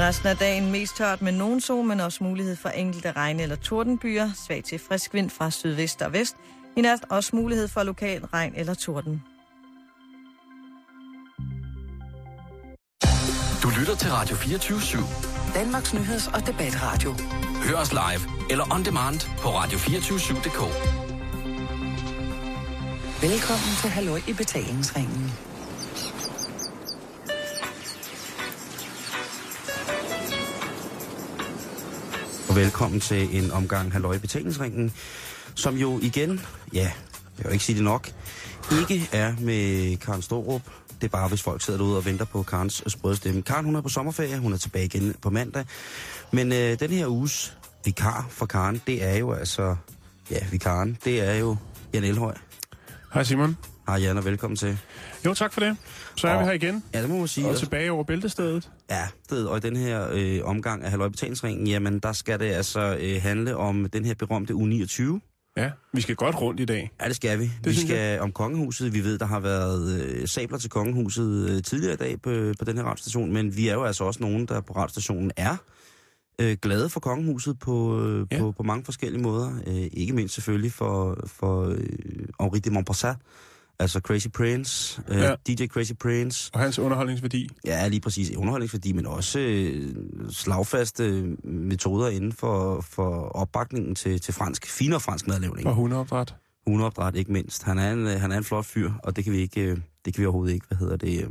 Resten af dagen mest tørt med nogen sol, men også mulighed for enkelte regn- eller tordenbyer. Svag til frisk vind fra sydvest og vest. I nat også mulighed for lokal regn eller torden. Du lytter til Radio 24-7. Danmarks Nyheds- og Debatradio. Hør os live eller on demand på radio247.dk. Velkommen til Halløj i betalingsringen. Og velkommen til en omgang Halløj betalingsringen, som jo igen, ja, jeg vil ikke sige det nok, ikke er med Karen Storup. Det er bare, hvis folk sidder derude og venter på Karens sprøde stemme. Karen, hun er på sommerferie, hun er tilbage igen på mandag. Men øh, den her uges vikar for Karen, det er jo altså, ja, vikaren, det er jo Jan Elhøj. Hej Simon. Hej Jan, og velkommen til. Jo, tak for det. Så er Og- vi her igen. Ja, det må man sige. Og tilbage over bæltestedet. Ja, det, og i den her øh, omgang af Halløj i betalingsringen, jamen der skal det altså øh, handle om den her berømte U29. Ja, vi skal godt rundt i dag. Ja, det skal vi. Det vi skal om kongehuset. Vi ved, der har været øh, sabler til kongehuset øh, tidligere i dag på, på den her radiostation, men vi er jo altså også nogen, der på radiostationen er øh, glade for kongehuset på, øh, ja. på, på mange forskellige måder. Øh, ikke mindst selvfølgelig for, for øh, Henri de Montpassat, altså Crazy Prince, øh, Ja. DJ Crazy Prince. Og hans underholdningsværdi. Ja, lige præcis underholdningsværdi, men også øh, slagfaste metoder inden for, for opbakningen til, til fransk, finere fransk madlavning. Og hundeopdræt. Hundeopdræt ikke mindst. Han er en, øh, han er en flot fyr, og det kan vi ikke, øh, det kan vi overhovedet ikke, hvad hedder det, øh,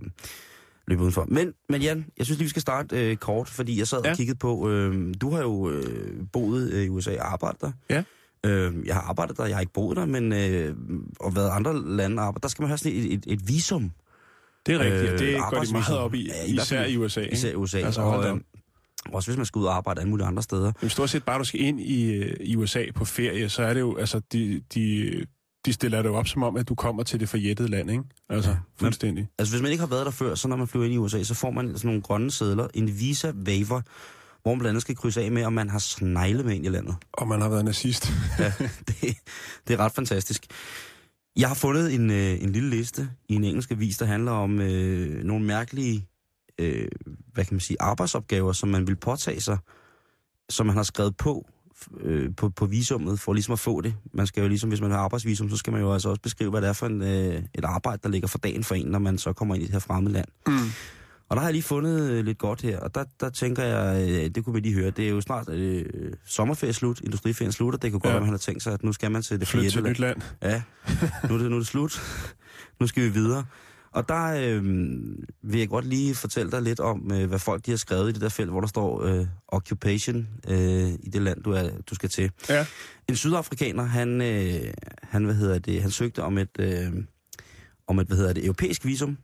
løbe udenfor. Men, men Jan, jeg synes lige, vi skal starte øh, kort, fordi jeg sad Ja. og kiggede på, øh, du har jo øh, boet øh, i USA og arbejdet der. Ja. Øh, jeg har arbejdet der, jeg har ikke boet der, men øh, og været andre lande arbejde. Der skal man have sådan et, et, et visum, Det er rigtigt. Øh, det går de meget op i. Ja, i især i USA. især i ikke? USA. Altså, og, øh, også hvis man skal ud og arbejde alle mulige andre steder. Jamen, stort set bare, du skal ind i, øh, i USA på ferie, så er det jo, altså, de, de, de stiller det jo op som om, at du kommer til det forjættede land, ikke? Altså, Ja. fuldstændig. Altså hvis man ikke har været der før, så når man flyver ind i USA, så får man sådan nogle grønne sædler, en visa waiver, hvor man blandt andet skal krydse af med, om man har snegle med ind i landet. Og man har været nazist. Ja, det, det er ret fantastisk. Jeg har fundet en, øh, en lille liste i en engelsk avis, der handler om øh, nogle mærkelige øh, hvad kan man sige, arbejdsopgaver, som man vil påtage sig, som man har skrevet på øh, på, på visummet, for ligesom at få det. Man skal jo ligesom, hvis man har arbejdsvisum, så skal man jo altså også beskrive, hvad det er for en, øh, et arbejde, der ligger for dagen for en, når man så kommer ind i det her fremmede land. Mm. Og der har jeg lige fundet øh, lidt godt her, og der, der tænker jeg, øh, det kunne vi lige høre, det er jo snart øh, sommerferie slut, industriferien slutter, det kunne godt Ja. være, man har tænkt sig, at nu skal man til det Flyt til nyt land. Ja, nu er det, nu er det slut. Nu skal vi videre. Og der øh, vil jeg godt lige fortælle dig lidt om, øh, hvad folk de har skrevet i det der felt, hvor der står øh, occupation øh, i det land, du, er, du skal til. Ja. En sydafrikaner, han, øh, han, hvad hedder det, han søgte om et, øh, om et, hvad hedder det, europæisk visum.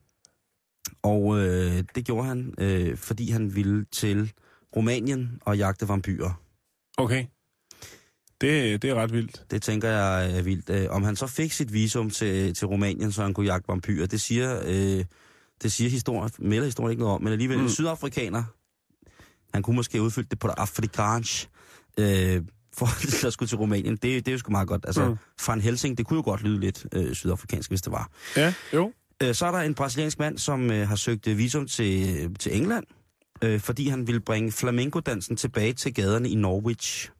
Og øh, det gjorde han, øh, fordi han ville til Rumænien og jagte vampyrer. Okay. Det, det er ret vildt. Det tænker jeg er vildt. Øh, Om han så fik sit visum til, til Rumænien, så han kunne jagte vampyrer, det siger, øh, det siger historien, melder historien ikke noget om, men alligevel mm. En sydafrikaner, han kunne måske udfylde det på det afrikansk, øh, for at skulle til Rumænien. Det, det er jo sgu meget godt. Altså, mm. Van Helsing, det kunne jo godt lyde lidt øh, sydafrikansk, hvis det var. Ja, jo. Øh, så er der en brasiliansk mand, som øh, har søgt øh, visum til, til England, øh, fordi han ville bringe flamenco-dansen tilbage til gaderne i Norwich.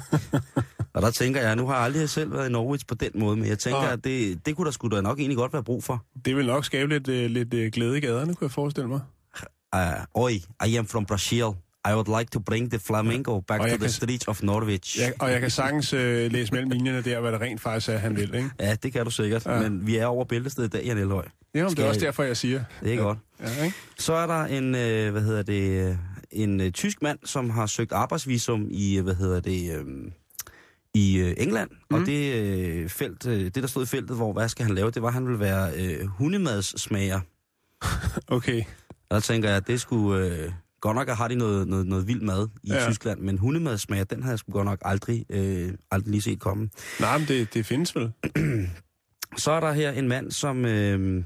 og der tænker jeg, nu har jeg aldrig selv været i Norwich på den måde, men jeg tænker, Nej. at det, det kunne der sgu da nok egentlig godt være brug for. Det vil nok skabe lidt, øh, lidt øh, glæde i gaderne, kunne jeg forestille mig. Uh, oi, I am from Brazil. I would like to bring the flamenco back to jeg the kan- streets of Norwich. Ja, og jeg kan sagtens øh, læse mellem linjerne der, hvad det rent faktisk er, han vil, ikke? Ja, det kan du sikkert, Ja. men vi er over bæltestedet i dag, Jan Elhøj. Ja, men det er også jeg- derfor, jeg siger. Det er ja. godt. Ja, ikke? Så er der en, øh, hvad hedder det, øh, en øh, tysk mand, som har søgt arbejdsvisum i, øh, hvad hedder det, øh, i øh, England. Mm. Og Mhm. det øh, felt, øh, det der stod i feltet, hvor hvad skal han lave, det var, at han ville være øh, hundemadssmager. Okay. Og der tænker jeg, at det skulle... Øh, godt nok har de noget, noget, noget vild mad i Ja. Tyskland, men hundemadsmager, den har jeg sgu godt nok aldrig, øh, aldrig lige set komme. Nej, men det, det findes vel. Så er der her en mand, som, øh,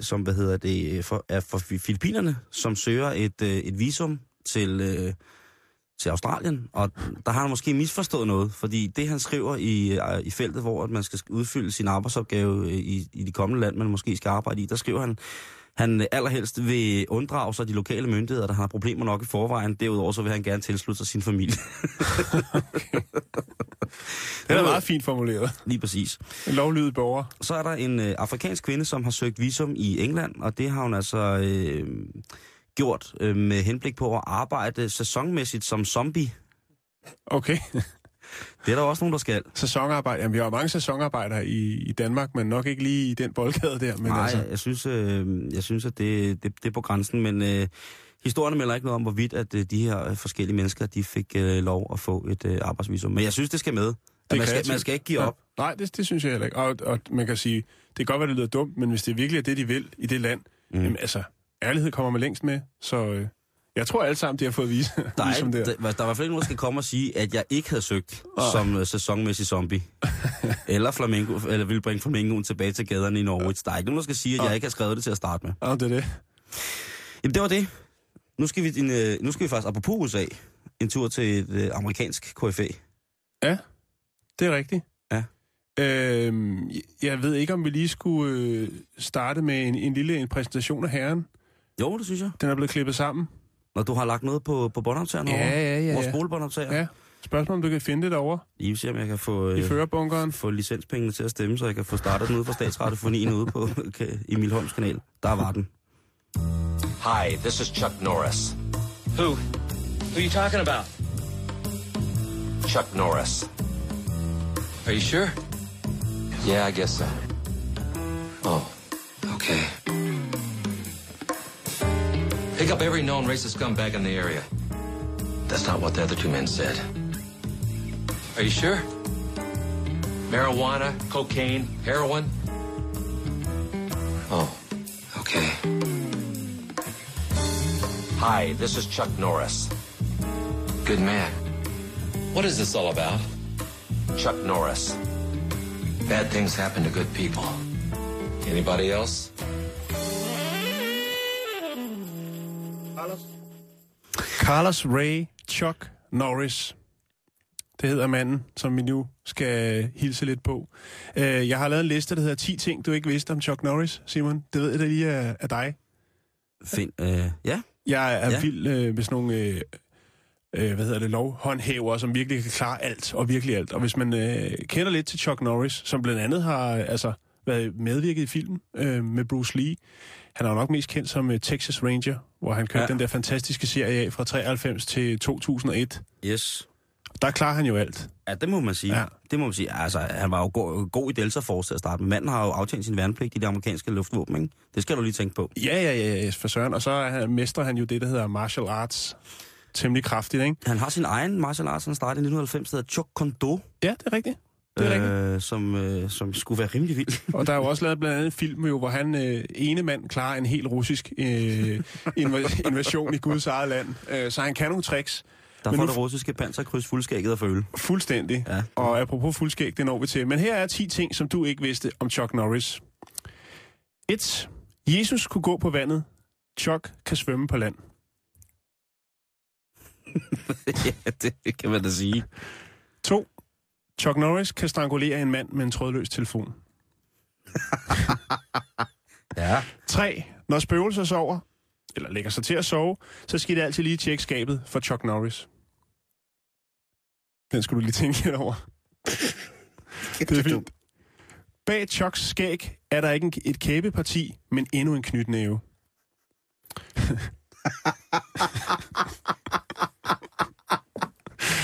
som hvad hedder det, for, er fra Fi- Filippinerne, som søger et, øh, et visum til, øh, til Australien. Og der har han måske misforstået noget, fordi det han skriver i, øh, i feltet, hvor at man skal udfylde sin arbejdsopgave øh, i, i de kommende land, man måske skal arbejde i, der skriver han, han allerhelst vil unddrage sig de lokale myndigheder, der har problemer nok i forvejen. Derudover så vil han gerne tilslutte sig sin familie. Det er meget fint formuleret. Lige præcis. En lovlydig borger. Så er der en øh, afrikansk kvinde, som har søgt visum i England, og det har hun altså øh, gjort øh, med henblik på at arbejde sæsonmæssigt som zombie. Okay. Det er der også nogen, der skal. Sæsonarbejde. Jamen, vi har mange sæsonarbejdere i, i Danmark, men nok ikke lige i den boldgade der. Men Nej, altså, jeg synes, øh, jeg synes at det, det, det er på grænsen, men øh, historien melder ikke noget om, hvorvidt at øh, de her forskellige mennesker, de fik øh, lov at få et øh, arbejdsvisum. Men jeg synes, det skal med. Det man, skal, man skal ikke give op. Ja. Nej, det, det synes jeg heller ikke. Og, og man kan sige, det kan godt være, det lyder dumt, men hvis det virkelig er det, de vil i det land, mm. jamen altså, ærlighed kommer man længst med. Så øh, jeg tror alle sammen, de har fået vise. Der er, ligesom der. der, der er i hvert fald ikke nogen, der skal komme og sige, at jeg ikke havde søgt Nej. som uh, sæsonmæssig zombie. eller, flamingo, eller ville bringe flamingoen tilbage til gaderne i Norwich. Der er ikke nogen, der skal sige, at jeg ikke har skrevet det til at starte med. Ja, det er det. Jamen, det var det. Nu skal vi, din, øh, nu skal vi faktisk, apropos USA, en tur til et øh, amerikansk KFA. Det er rigtigt. Ja. Øhm, jeg ved ikke, om vi lige skulle øh, starte med en, en lille en præsentation af herren. Jo, det synes jeg. Den er blevet klippet sammen. Når du har lagt noget på, på båndoptageren Ja, over. ja, ja, Vores ja. spolebåndoptager. Ja. Spørgsmål, om du kan finde det derovre I vil se, om jeg kan få, i øh, førerbunkeren. få licenspengene til at stemme, så jeg kan få startet den ude fra statsradiofonien ude på Emil Holms kanal. Der var den. Hi, this is Chuck Norris. Who? Who are you talking about? Chuck Norris. Are you sure? Yeah, I guess so. Oh, okay. Pick up every known racist scumbag in the area. That's not what the other two men said. Are you sure? Marijuana, cocaine, heroin. Oh, okay. Hi, this is Chuck Norris. Good man. What is this all about? Chuck Norris. Bad things happen to good people. Anybody else? Carlos Ray Chuck Norris. Det hedder manden, som vi nu skal hilse lidt på. Øh, Jeg har lavet en liste, der hedder 10 ting, du ikke vidste om Chuck Norris, Simon. Det ved jeg da lige af, af dig. Find, øh, ja, Jeg er Ja. ja. vild øh, med sådan nogle, øh, øh, hvad hedder det, lovhåndhæver, som virkelig kan klare alt, og virkelig alt. Og hvis man øh, kender lidt til Chuck Norris, som blandt andet har altså, været medvirket i filmen øh, med Bruce Lee. Han er jo nok mest kendt som øh, Texas Ranger, hvor han kørte Ja. den der fantastiske serie af fra 93 til 2001. yes. Der klarer han jo alt. Ja, det må man sige. Ja. Det må man sige. Altså, han var jo go- god i Delta Force til at starte med. Manden har jo aftjent sin værnepligt i det amerikanske luftvåben, ikke? Det skal du lige tænke på. Ja, ja, ja, ja, for søren. Og så han, mestrer han jo det, der hedder martial arts. Temmelig kraftigt, ikke? Han har sin egen martial arts, han startede i 1990, der hedder Chok Kondo, Ja, det er rigtigt. Det er øh, som, øh, som skulle være rimelig vild. Og der er jo også lavet blandt andet en film, jo, hvor han øh, ene mand klarer en helt russisk øh, inv- invasion i Guds eget land. Øh, så han kan nogle tricks. Der Men får nu- det russiske panserkryds fuldskægget at føle. Fuldstændig. Ja. Og apropos fuldskæg, det når vi til. Men her er 10 ting, som du ikke vidste om Chuck Norris. 1. Jesus kunne gå på vandet. Chuck kan svømme på land. ja, det kan man da sige. 2. Chuck Norris kan strangulere en mand med en trådløs telefon. Ja. 3. Når spøgelser sover, eller lægger sig til at sove, så skal det altid lige tjekke skabet for Chuck Norris. Den skulle du lige tænke lidt over. Det er fint. Bag Chucks skæg er der ikke en- et kæbeparti, men endnu en knytnæve.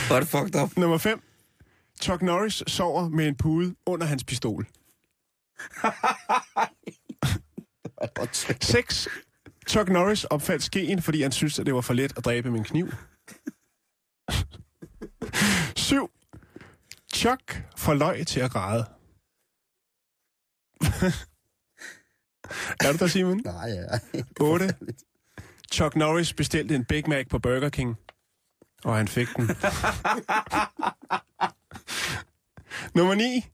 Hvor er det fucked up. Nummer 5. Chuck Norris sover med en pude under hans pistol. 6. Chuck Norris opfandt skeen, fordi han syntes, at det var for let at dræbe med en kniv. 7. Chuck får løg til at græde. er du der, Simon? Nej, ja. 8. Chuck Norris bestilte en Big Mac på Burger King, og han fik den. Nummer 9.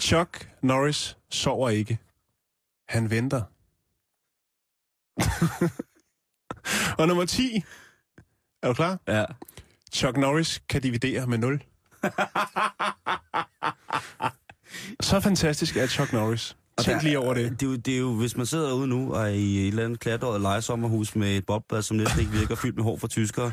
Chuck Norris sover ikke. Han venter. og nummer 10. Er du klar? Ja. Chuck Norris kan dividere med 0. Så fantastisk er Chuck Norris. Og Tænk der- lige over det. Det er, jo, det er jo, hvis man sidder derude nu og er i et eller andet klatret lejesommerhus med et bobbad, som næsten ikke virker, fyldt med hår fra tyskere,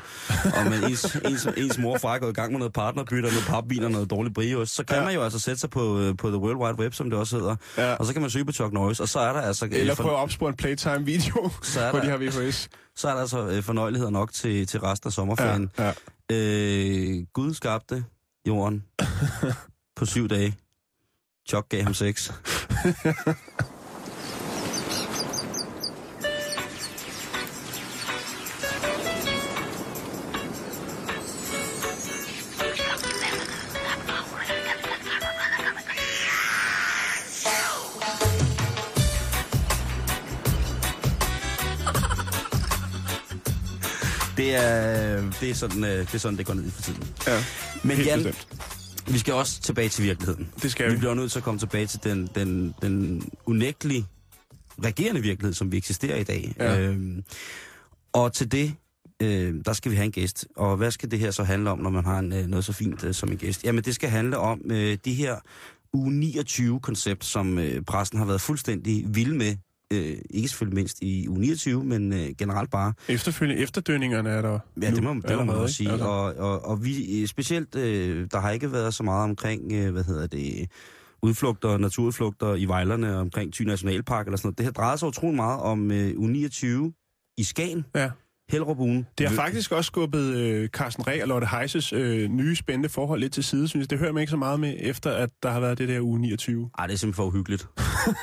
og med ens, ens, ens mor og far er gået i gang med noget partnerbytte, noget papvin og noget dårlig brioche, så kan Ja. man jo altså sætte sig på, øh, på The World Wide Web, som det også hedder, Ja. og så kan man søge på Chuck Norris, og så er der altså... øh, Eller prøve at opspore en Playtime-video, Så er der- de har VHS. så er der altså øh, fornøjeligheder nok til, til resten af sommerferien. ja. Øh, Gud skabte jorden på syv dage. Chuck gav ham seks. Det er, det er, sådan, øh, det er sådan, det går ned i for tiden. ja. Men Jan, bestemt. Vi skal også tilbage til virkeligheden. Det skal Vi vi. bliver nødt til at komme tilbage til den, den, den unægtelige regerende virkelighed, som vi eksisterer i dag. Ja. Øhm, og til det, øh, der skal vi have en gæst. Og hvad skal det her så handle om, når man har en, øh, noget så fint øh, som en gæst? Jamen, det skal handle om øh, de her U29-koncept, som øh, pressen har været fuldstændig vild med. Øh, ikke selvfølgelig mindst i U29, men øh, generelt bare. Efterfølgende, efterdønningerne er der Ja, det må, det må man også sige. Altså, Og, og, og vi, øh, specielt, øh, der har ikke været så meget omkring, øh, hvad hedder det, udflugter, naturudflugter i Vejlerne omkring Thy Nationalpark eller sådan noget. Det her drejer sig utrolig meget om øh, U29 i Skagen, ja. Hellerup Ugen. Det har faktisk også skubbet øh, Carsten Reh og Lotte Heises øh, nye spændende forhold lidt til side, synes jeg. Det hører man ikke så meget med, efter at der har været det der uge 29. Ej, det er simpelthen for uhyggeligt.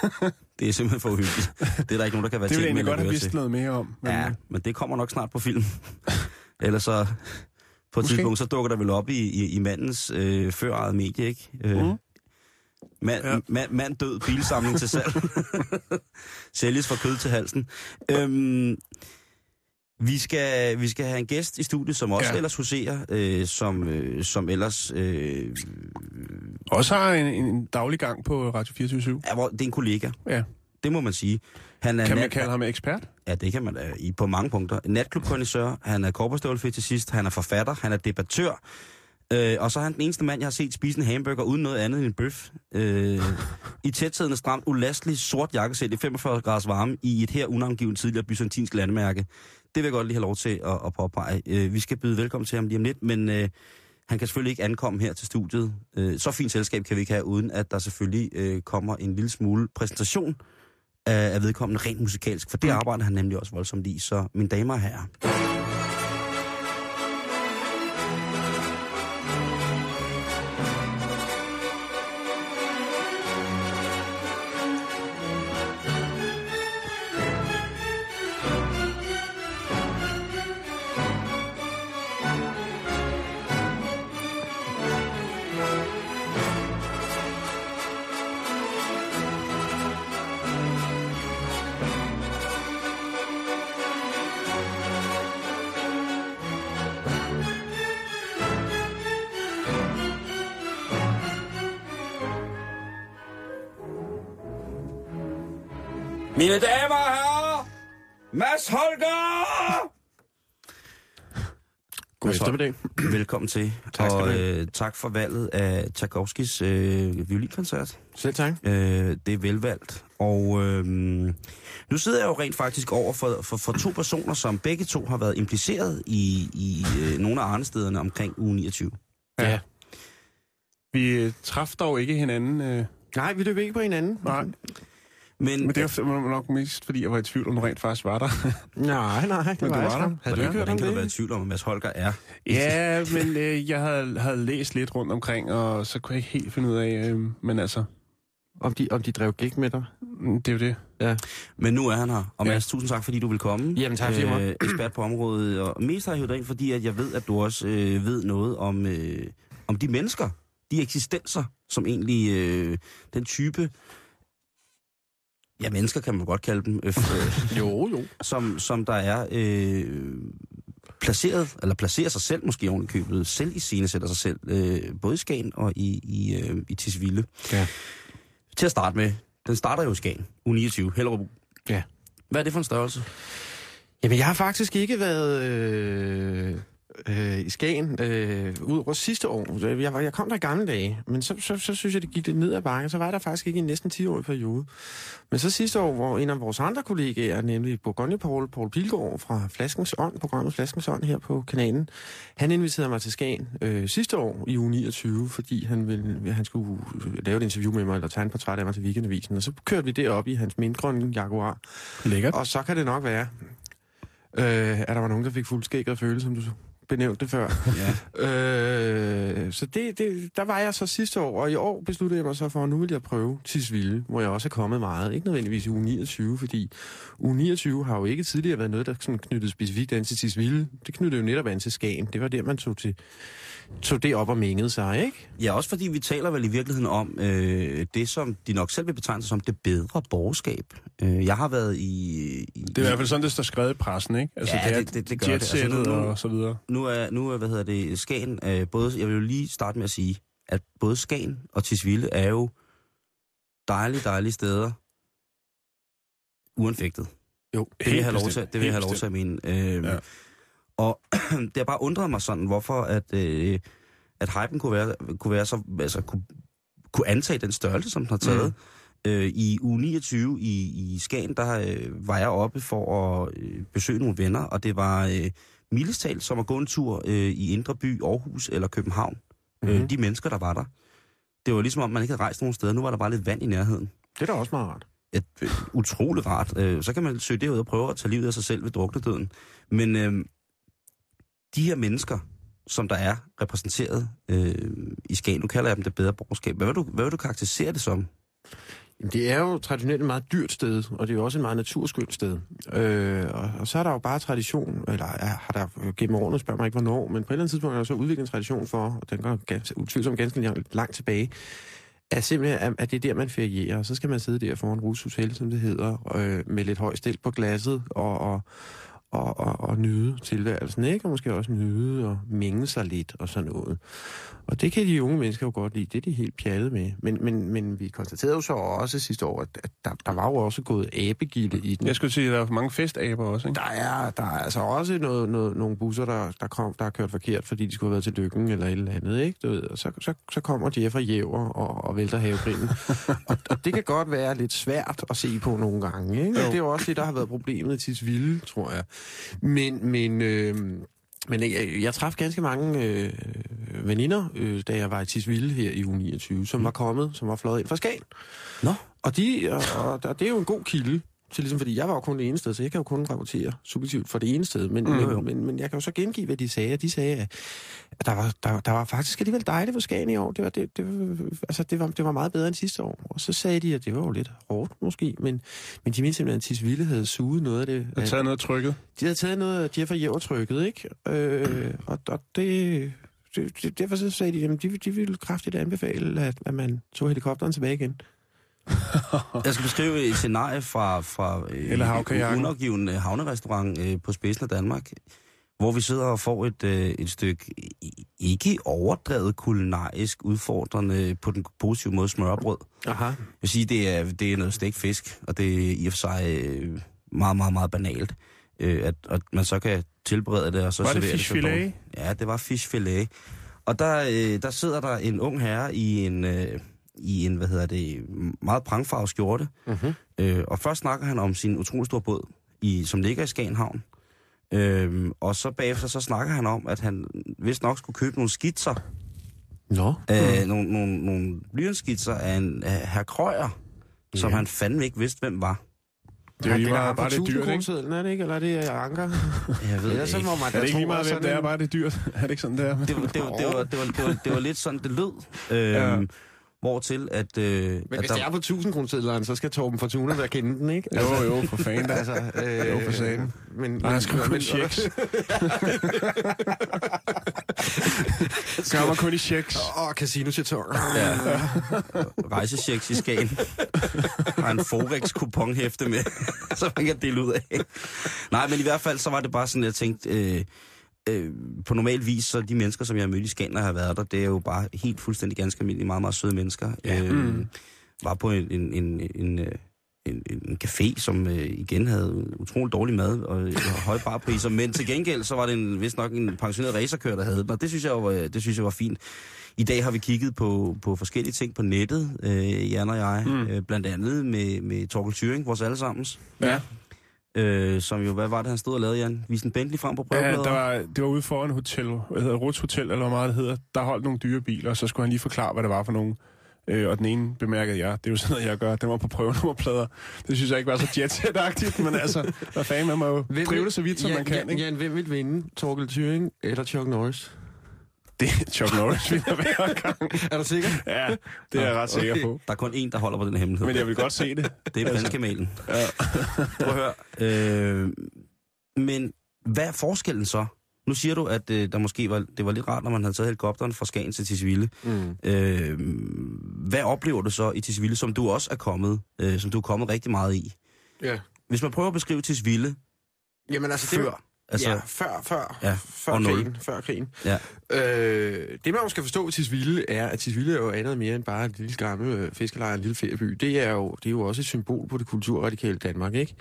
det er simpelthen for uhyggeligt. Det er der ikke nogen, der kan være Det ville jeg tjent med egentlig godt have vidst til. noget mere om. Men, Ja, men det kommer nok snart på film. Ellers så på et Måske. tidspunkt, så dukker der vel op i, i, i mandens øh, førejet medie, ikke? Øh, Mhm. mand, ja. mand, mand død bilsamling til salg. Sælges fra kød til halsen. Øhm, vi skal, vi skal have en gæst i studiet, som også Ja. ja. ellers huserer, øh, som, øh, som ellers... Øh, Også har en, en daglig gang på Radio 24 er, hvor- det er en kollega, Ja. det må man sige. Han er Kan man nat- kalde ham ekspert? Ja, det kan man da i på mange punkter. Natklubkondisør, han er korporstøvlefetisist, han er forfatter, han er debattør, øh, og så er han den eneste mand, jeg har set spise en hamburger uden noget andet end en bøf. Øh, I tætsiddende stramt, ulastelig sort jakkesæt i 45 graders varme i et her unangivet tidligere byzantinsk landmærke. Det vil jeg godt lige have lov til at, at påpege. Øh, vi skal byde velkommen til ham lige om lidt, men øh, han kan selvfølgelig ikke ankomme her til studiet. Øh, så fint selskab kan vi ikke have, uden at der selvfølgelig øh, kommer en lille smule præsentation af, af vedkommende rent musikalsk, for det Mm. arbejder han nemlig også voldsomt i. Så mine damer og herrer, Mine damer og herrer, Mads Holger! God eftermiddag. Velkommen til, Tak skal og øh, tak for valget af Tchaikovskis øh, violinkoncert. Selv tak. Øh, det er velvalgt. Og øh, nu sidder jeg jo rent faktisk over for, for, for to personer, som begge to har været impliceret i, i øh, nogle af arnestederne omkring uge 29. Ja. Vi øh, traf dog ikke hinanden. Øh, Nej, vi løb ikke på hinanden. nej, Men, men det var nok mest, fordi jeg var i tvivl, om du rent faktisk var der. Nej, nej, det Men var du jeg var der. Havde du hvordan, ikke hørt hvordan om kan du være i det? tvivl om, at Mads Holger er? ja, men øh, jeg havde, havde læst lidt rundt omkring, og så kunne jeg ikke helt finde ud af, øh, men altså, Om de, om de drev gik med dig? mm, det er jo det. Men nu er han her. Og Ja. Mads, tusind tak, fordi du vil komme. Jamen, tak, jeg måtte. ekspert på området. Og mest har jeg dig ind, fordi at jeg ved, at du også øh, ved noget om, øh, om de mennesker, de eksistenser, som egentlig øh, den type... Ja, mennesker kan man godt kalde dem. Øh, Jo, jo. som, som der er øh, placeret, eller placerer sig selv måske oven i købet, selv i scene sætter sig selv, øh, både i Skagen og i, i, øh, i Tisvilde. Ja. Til at starte med, den starter jo i Skagen, U29, Hellerup. Ja. Hvad er det for en størrelse? Jamen, jeg har faktisk ikke været... Øh, øh, i Skagen øh, ud over sidste år. Jeg, var, jeg kom der i gamle dage, men så, så, så synes jeg, det gik lidt ned ad bakken. Så var der faktisk ikke i en næsten 10-årig periode. Men så sidste år, hvor en af vores andre kollegaer, nemlig Bourgogne Paul, Paul Pilgaard fra Flaskens Ånd, programmet Flaskens Ånd her på kanalen, han inviterede mig til Skagen øh, sidste år i uge 29, fordi han, ville, han skulle lave et interview med mig, eller tage en portræt af mig til weekendavisen. Og så kørte vi derop i hans mindgrønne Jaguar. Lækkert. Og så kan det nok være, øh, at der var nogen, der fik fuldskægget føle, som du benævnte det før. Ja. Øh, så det, det, der var jeg så sidste år, og i år besluttede jeg mig så for, at nu vil jeg prøve Tisvilde, hvor jeg også er kommet meget. Ikke nødvendigvis i uge 29, fordi uge 29 har jo ikke tidligere været noget, der sådan knyttede specifikt an til Tisvilde. Det knyttede jo netop an til Skagen. Det var der, man tog, til, tog det op og mængede sig, ikke? Ja, også fordi vi taler vel i virkeligheden om øh, det, som de nok selv vil betegne sig som det bedre borgerskab. Øh, jeg har været i... i Det er i hvert fald sådan, det står skrevet i pressen, ikke? Altså, Ja, det, det- det- det gør det. Altså, nu- nu- og så videre. nu er, nu er, hvad hedder det, Skagen, øh, både, jeg vil jo lige starte med at sige, at både Skagen og Tisvilde er jo dejlige, dejlige steder, uanfægtet. Jo, Det vil jeg have lov til, det vil jeg have lov til at mene. Øh, Ja. ja. Og det har bare undret mig sådan, hvorfor at, øh, at hypen kunne være, kunne være så, altså kunne, kunne antage den størrelse, som den har taget. Mm. Øh, I uge 29 i, i Skagen, der øh, var jeg oppe for at øh, besøge nogle venner, og det var øh, mildest talt som at gå en tur øh, i Indre By, Aarhus eller København. Mm. Øh, Mhm. de mennesker, der var der. Det var ligesom om, man ikke havde rejst nogen steder. Nu var der bare lidt vand i nærheden Det er da også meget rart. et, øh, utroligt rart. Øh, så kan man søge det ud og prøve at tage livet af sig selv ved druknedøden. Men øh, de her mennesker, som der er repræsenteret øh, i Skagen, nu kalder jeg dem det bedre borgerskab. Hvad vil du, hvad vil du karakterisere det som? Jamen, Det er jo traditionelt et meget dyrt sted, og det er jo også et meget naturskønt sted. Øh, og, og så er der jo bare tradition, eller ja, har der øh, gennem årene, spørger mig ikke hvornår, men på et eller andet tidspunkt er der så udviklet en tradition for, og den går ganske, utvivlsomt ganske langt, langt tilbage, at simpelthen, at, det er der, man ferierer, og så skal man sidde der foran Rus Hotel, som det hedder, øh, med lidt høj stil på glasset, og, og, og, og, og nyde tilværelsen, ikke? Og måske også nyde og minge sig lidt og sådan noget. Og det kan de unge mennesker jo godt lide. Det er de helt pjattet med. Men, men, men vi konstaterede jo så også sidste år, at, at der, der var jo også gået abegilde i den. Jeg skulle sige, at der er mange festaber også, ikke? Der er, der er altså også noget, noget, nogle busser, der, der, kom, der er kørt forkert, fordi de skulle have været til lykken eller et eller andet, ikke? Du ved, og så, så, så kommer de fra jæver og, og vælter havegrinden. og, og, det kan godt være lidt svært at se på nogle gange, ikke? Og det er jo også det, der har været problemet i Tisvilde, tror jeg. Men, men, øh, men jeg, jeg traf ganske mange øh, veninder, øh, da jeg var i Tisvilde her i uge 29, som var kommet, som var fløjet ind fra Skagen. Nå. Og, de, og, og, og det er jo en god kilde, til ligesom, fordi jeg var jo kun det ene sted, så jeg kan jo kun rapportere subjektivt for det ene sted. Men, Mm. men, men, men jeg kan jo så gengive, hvad de sagde. De sagde, at der var, der, der var faktisk alligevel dejligt for Skagen i år. Det var, det, det, altså, det, var, det var meget bedre end sidste år. Og så sagde de, at det var jo lidt hårdt måske, men, men de mente simpelthen, at Tisvilde havde suget noget af det. Jeg har taget noget af trykket. De havde taget noget af Jeff og Jæver-trykket, ikke? Øh, og, og det, det, det, derfor så sagde de, at de, de ville kraftigt anbefale, at, at man tog helikopteren tilbage igen. Jeg skal beskrive et scenarie fra, fra øh, en undergiven øh, havnerestaurant øh, på spidsen af Danmark, hvor vi sidder og får et, øh, et stykke ikke overdrevet kulinarisk udfordrende på den positive måde smørbrød. Aha. Jeg vil sige, det er, det er noget stegt fisk, og det er i og for sig øh, meget, meget, meget banalt, øh, at, at man så kan tilberede det og så Var det servere fish for filet? borgerne. Ja, det var fish filet. Og der, øh, der sidder der en ung herre i en, øh, i en hvad hedder det, meget prangfarvet skjorte. Mm-hmm. Øh, og først snakker han om sin utrolig store båd, i, som ligger i Skagenhavn. Øh, og så bagefter så snakker han om, at han vist nok skulle købe nogle skitser, Nå. øh, nogle, nogle, nogle blyantskitser af en af herr Krøyer, som Ja. han fandme ikke vidste, hvem var. Det er jo meget, bare det er dyrt, ikke? kronesedlen, er det ikke? Eller er det Anker? Jeg ved Ellers så ikke. må man Er det ikke lige meget, hvem det er, bare det er dyrt? Er det ikke sådan, det er? det, var, det, var, det, var, det, var, det, var, det var lidt sådan, det lød. Øh, Ja. Hvortil at... Øh, Men at hvis det er på 1000 kronesedleren, så skal Torben Fortuna da kende den, ikke? Jo, jo, for fanden da. Altså, øh, Jo, for satan. Men, Nej, han skriver kun checks. Mig kun i checks. Åh, casino til tår. Ja. Rejsechecks i Skagen. Har en Forex-kuponhæfte med, så man kan dele ud af. Nej, men i hvert fald, så var det bare sådan, jeg tænkte, øh, øh, på normal vis, så de mennesker, som jeg har mødt i Skagen, har været der, det er jo bare helt fuldstændig ganske almindelige, meget, meget søde mennesker. Ja. Øh, Mm. Var på en, en, en, en, øh, en, en café, som øh, igen havde utrolig dårlig mad og øh, høje barpriser, men til gengæld så var det en, vist nok en pensioneret racerkører, der havde den, og det synes jeg var, det synes jeg var fint. I dag har vi kigget på, på forskellige ting på nettet, øh, Jan og jeg, mm. øh, blandt andet med, med Torkel Thyring, vores allesammens. Ja. Øh, som jo, hvad var det, han stod og lavede, Jan? Viste en Bentley frem på Ja, prøvebladet? der var, det var ude foran hotel, hvad hedder Ruts Hotel, eller hvor meget det hedder. Der holdt nogle dyre biler, og så skulle han lige forklare, hvad det var for nogle. Øh, og den ene bemærkede jeg, det er jo sådan noget, jeg gør, den var på prøvenummerplader. Det synes jeg ikke var så jetset-agtigt, men altså, hvad fanden, man må jo drive det så vidt, som Jan, man kan, Jan, ikke? Jan, hvem vil vinde? Torkel Thuring eller Chuck Norris? Det er Chuck Norris, vinder hver gang. Er du sikker? Ja, det er jeg ret sikker på. Der er kun en, der holder på den hemmelighed. Men jeg vil godt se det. Det er Brandkamelen. Ja. Prøv at høre. Øh, men hvad er forskellen så? Nu siger du, at øh, der måske var, det var lidt rart, når man havde taget helikopteren fra Skagen til Tisvilde. Mm. Øh, hvad oplever du så i Tisvilde, som du også er kommet, øh, som du er kommet rigtig meget i? Ja. Hvis man prøver at beskrive Tisvilde Jamen altså, det, før, altså, ja, før, før, Ja, før, krigen, før krigen. Ja. Øh, det man skal forstå ved Tisvilde er, at Tisvilde er jo andet mere end bare et lille gammel øh, fiskerlejr, en lille ferieby. Det er, jo, det er jo også et symbol på det kulturradikale Danmark, ikke?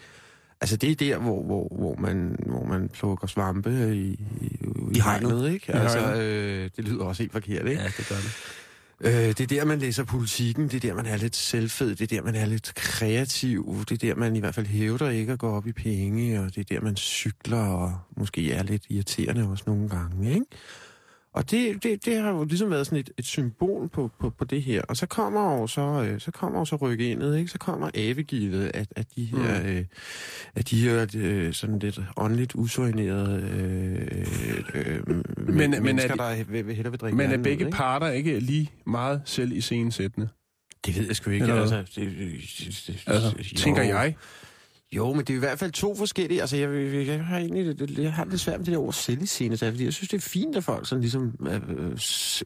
Altså det er der, hvor, hvor, hvor, man, hvor man plukker svampe i, i, I hegnet. ikke? I Altså, øh, det lyder også helt forkert, ikke? ja, det gør det. Øh, det er der, man læser politikken, det er der, man er lidt selvfed, det er der, man er lidt kreativ, det er der, man i hvert fald hævder ikke at gå op i penge, og det er der, man cykler og måske er lidt irriterende også nogle gange, ikke? Og det, det, det har jo ligesom været sådan et, et symbol på, på, på det her. Og så kommer jo så, øh, så kommer jo så rykket ikke? Så kommer avegildet af, af de her, mm. øh, af de her øh, sådan lidt åndeligt usorinerede øh, øh, men, men er mennesker, de- der vil, vil hellere vil drikke Men er begge ikke? parter ikke lige meget selv i scenesættende? Det ved jeg sgu ikke. Eller Altså, det, det, det, Altså, jo. tænker jeg. Jo, men det er i hvert fald to forskellige... Altså, jeg, jeg, jeg har egentlig jeg har lidt svært med det der ord selviscenesæt, fordi jeg synes, det er fint, at folk sådan ligesom øh, øh,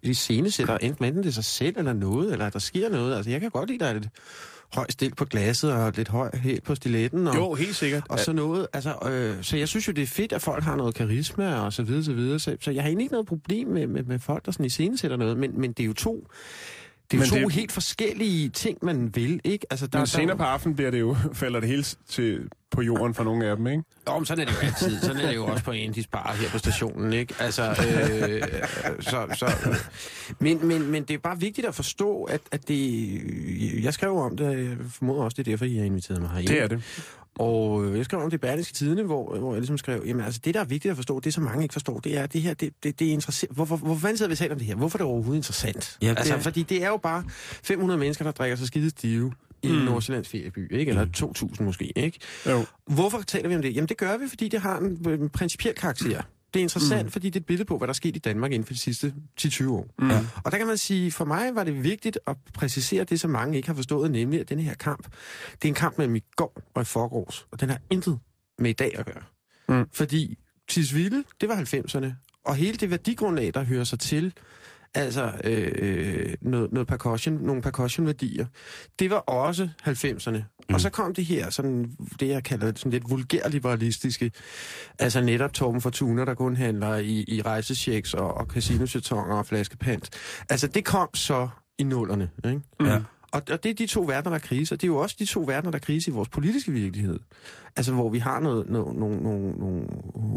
iscenesætter enten, enten det sig selv eller noget, eller at der sker noget. Altså, jeg kan godt lide, at der er lidt høj stil på glasset og lidt høj hæl på stiletten. Og, Jo, helt sikkert. og så noget, altså, øh, så jeg synes jo, det er fedt, at folk har noget karisma og så videre, så videre. Så, så jeg har egentlig ikke noget problem med, med, med folk, der sådan iscenesætter noget, men, men det er jo to, det er jo Men to det- helt forskellige ting, man vil, ikke? Altså, der, Men der, senere på aftenen bliver det jo, falder det hele til, på jorden for nogle af dem, ikke? Jo, men sådan er det jo altid. Sådan er det jo også på Andys Bar her på stationen, ikke? Altså, øh, så, så, men, men, men det er bare vigtigt at forstå, at, at det... Jeg skrev om det, jeg formoder også, det er derfor, I har inviteret mig herind. Det er det. Og jeg skrev om det i Berlingske Tidene, hvor, hvor jeg ligesom skrev, jamen altså det, der er vigtigt at forstå, det som mange ikke forstår, det er, at det her, det, det, det er interessant. Hvorfor, hvorfor fanden sidder vi taler om det her? Hvorfor er det overhovedet interessant? Ja, det altså, er- fordi det er jo bare 500 mennesker, der drikker sig skide stive i mm. Nordsjællands ferieby, ikke? Eller 2.000 måske, ikke? Jo. Hvorfor taler vi om det? Jamen det gør vi, fordi det har en, en principiel karakter. Det er interessant, mm. fordi det er et billede på, hvad der er sket i Danmark inden for de sidste 10-20 år. Mm. Og der kan man sige, for mig var det vigtigt at præcisere det, som mange ikke har forstået, nemlig at denne her kamp, det er en kamp mellem i går og i forgårs, og den har intet med i dag at gøre. Mm. Fordi Tisvilde, det var 90'erne, og hele det værdigrundlag, der hører sig til, altså øh, noget, noget percussion, nogle percussion-værdier, det var også 90'erne. Mm. Og så kom det her, sådan, det jeg kalder sådan lidt vulgærliberalistiske, altså netop Torben Fortuna, der kun handler i, i rejsechecks og, og casinochetonger og flaskepant. Altså det kom så i nullerne, ikke? Ja. Og, og det er de to verdener, der er krise, og det er jo også de to verdener, der er krise i vores politiske virkelighed. Altså, hvor vi har noget, noget, nogle, nogle, nogle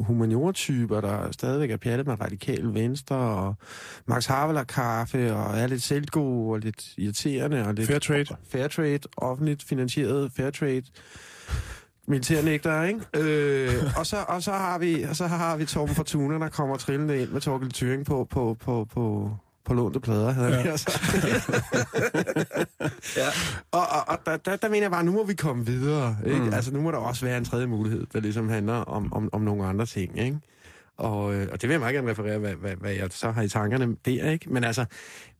humaniortyper, der stadigvæk er pjattet med radikale venstre, og Max Havelaar kaffe, og er lidt selvgode, og lidt irriterende, og lidt... Fair trade. Fair trade, offentligt finansieret fair trade. Militærnægter, ikke? Øh, og, så, og, så har vi, og så har vi Torben Fortuna, der kommer trillende ind med Torkel Thuring på, på, på, på, på lånte plader, havde jeg ja. sagt. Ja. Og, og, og der, der, der mener jeg bare, nu må vi komme videre. Ikke? Mm. Altså, nu må der også være en tredje mulighed, der ligesom handler om, om, om nogle andre ting. Ikke? Og, øh, og det vil jeg meget gerne referere, hvad, hvad, hvad jeg så har i tankerne der. Ikke? Men, altså,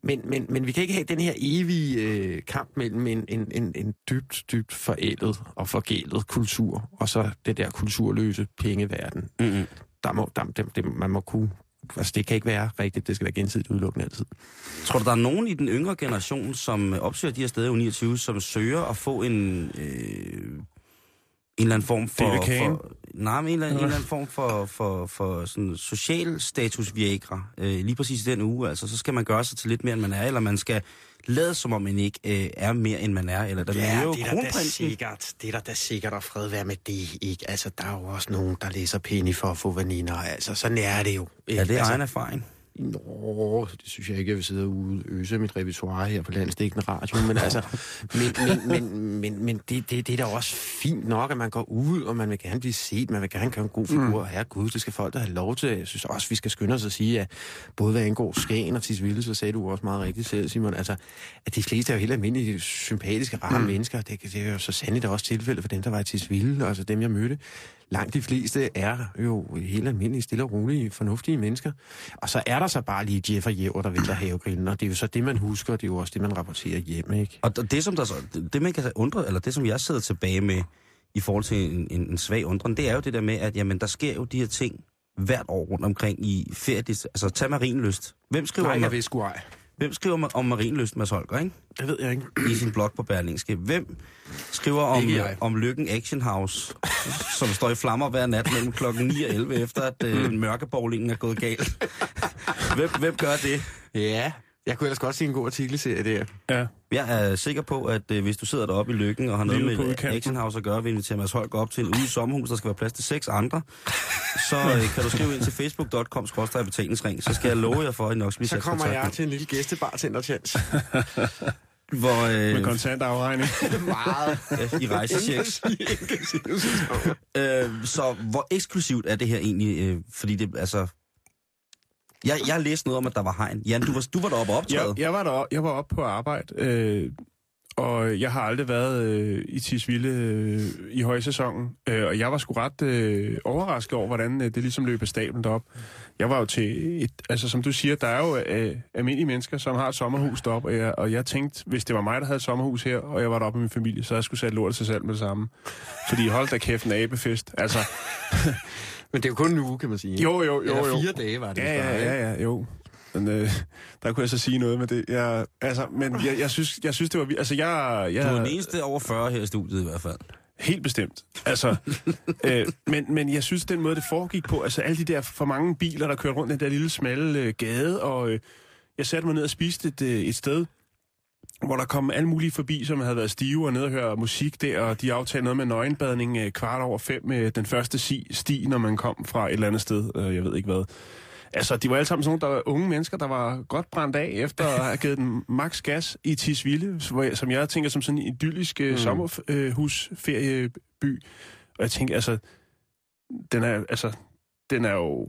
men, men, men vi kan ikke have den her evige øh, kamp mellem en, en, en, en dybt, dybt forældet og forgældet kultur, og så det der kulturløse pengeverden. Mm-hmm. Der må, der, det, det, man må kunne... Altså, det kan ikke være rigtigt. Det skal være gensidigt udelukkende altid. Tror du, der er nogen i den yngre generation, som opsøger de her steder i 29, som søger at få en, øh, en eller anden form for... Kagen? for nej, men en eller anden, en eller anden form for, for, for sådan social status viagra. Øh, lige præcis i den uge, altså, så skal man gøre sig til lidt mere, end man er, eller man skal lad som om man ikke øh, er mere, end man er. Eller der Ja, er jo det er der da sikkert. Det er der da sikkert, og fred være med det, ikke? Altså, der er jo også nogen, der læser Penny for at få veninder. Altså, sådan er det jo. Ikke? Ja, det er altså, egen erfaring. Nå, det synes jeg ikke, jeg vil sidde og øse mit repertoire her på landstækkende radio, men altså, men, men, men, men, men det, det, det er da også fint nok, at man går ud, og man vil gerne blive set, man vil gerne gøre en god figur, mm. herregud, det skal folk da have lov til. Jeg synes også, vi skal skynde os at sige, at både hvad angår Skagen og Tisvilde, så sagde du også meget rigtigt selv, Simon, altså, at de fleste er jo helt almindelige, sympatiske, rare mm. mennesker, det, det er jo så sandelig også tilfælde for dem, der var i Tisvilde, altså dem, jeg mødte. Langt de fleste er jo helt almindelige, stille og rolige, fornuftige mennesker. Og så er der så bare lige Jeff og Jæver, der vælter havegrillen, og det er jo så det, man husker, og det er jo også det, man rapporterer hjem, ikke? Og det, som der så, det, man kan undre, eller det, som jeg sidder tilbage med i forhold til en, en, en svag undren, det er jo det der med, at jamen, der sker jo de her ting hvert år rundt omkring i ferie. Altså, tag marinlyst. Hvem skriver, Nej, jeg ved sgu ej. Hvem skriver om marinlyst, Mads Holger, ikke? Det ved jeg ikke. i sin blog på Berlingske. Hvem skriver om, om Lykken Action House, som står i flammer hver nat mellem klokken 9 og 11, efter at øh, mørkebowlingen er gået galt? hvem, hvem gør det? Ja, jeg kunne ellers godt se en god artikelserie der. Ja. Jeg er sikker på, at øh, hvis du sidder deroppe i Lykken og har noget Livet med. Action House at gøre, vil invitere Mads Holger op til en uge i sommerhus, der skal være plads til seks andre, så øh, kan du skrive ind til facebook.com betalingsring, så skal jeg love jer for, at I nok Så kommer jeg med. til en lille gæstebartender-chance. Hvor, Med øh, kontant afregning. Meget. i rejsechecks. Øh, så hvor eksklusivt er det her egentlig? Øh, fordi det, altså... Jeg, jeg har læst noget om, at der var hegn. Jan, du var, du var deroppe og optræde. Jeg, jeg var der, jeg var oppe på arbejde, øh, og jeg har aldrig været øh, i Tisvilde øh, i højsæsonen, øh, og jeg var sgu ret øh, overrasket over, hvordan øh, det ligesom løb af stablen derop. Jeg var jo til et, altså som du siger, der er jo øh, almindelige mennesker, som har et sommerhus deroppe, og jeg, og jeg tænkte, hvis det var mig, der havde et sommerhus her, og jeg var deroppe med min familie, så jeg skulle sætte lortet til salg med det samme. Fordi hold da kæft en abefest. Altså, Men det er jo kun en uge, kan man sige. jo, jo, jo, Eller jo. fire dage var det. Ja, bare, ja, ja, ja, jo. Men øh, der kunne jeg så sige noget med det. Jeg, altså, men jeg, jeg, synes, jeg synes, det var... Altså, jeg... jeg Du er den eneste over 40 her i studiet i hvert fald. Helt bestemt. Altså, øh, men, men jeg synes, den måde, det foregik på, altså alle de der for mange biler, der kørte rundt i den der lille smalle øh, gade, og øh, jeg satte mig ned og spiste et, øh, et sted, hvor der kom alle mulige forbi, som havde været stive og ned og høre musik der, og de aftalte noget med nøgenbadning øh, kvart over fem med den første sti, sti, når man kom fra et eller andet sted, øh, jeg ved ikke hvad. Altså, de var alle sammen sådan nogle der unge mennesker, der var godt brændt af, efter at have givet den max gas i Tisvilde, jeg- som jeg tænker som sådan en idyllisk mm. sommerhusferieby. Og jeg tænker, altså, den er, altså, den er jo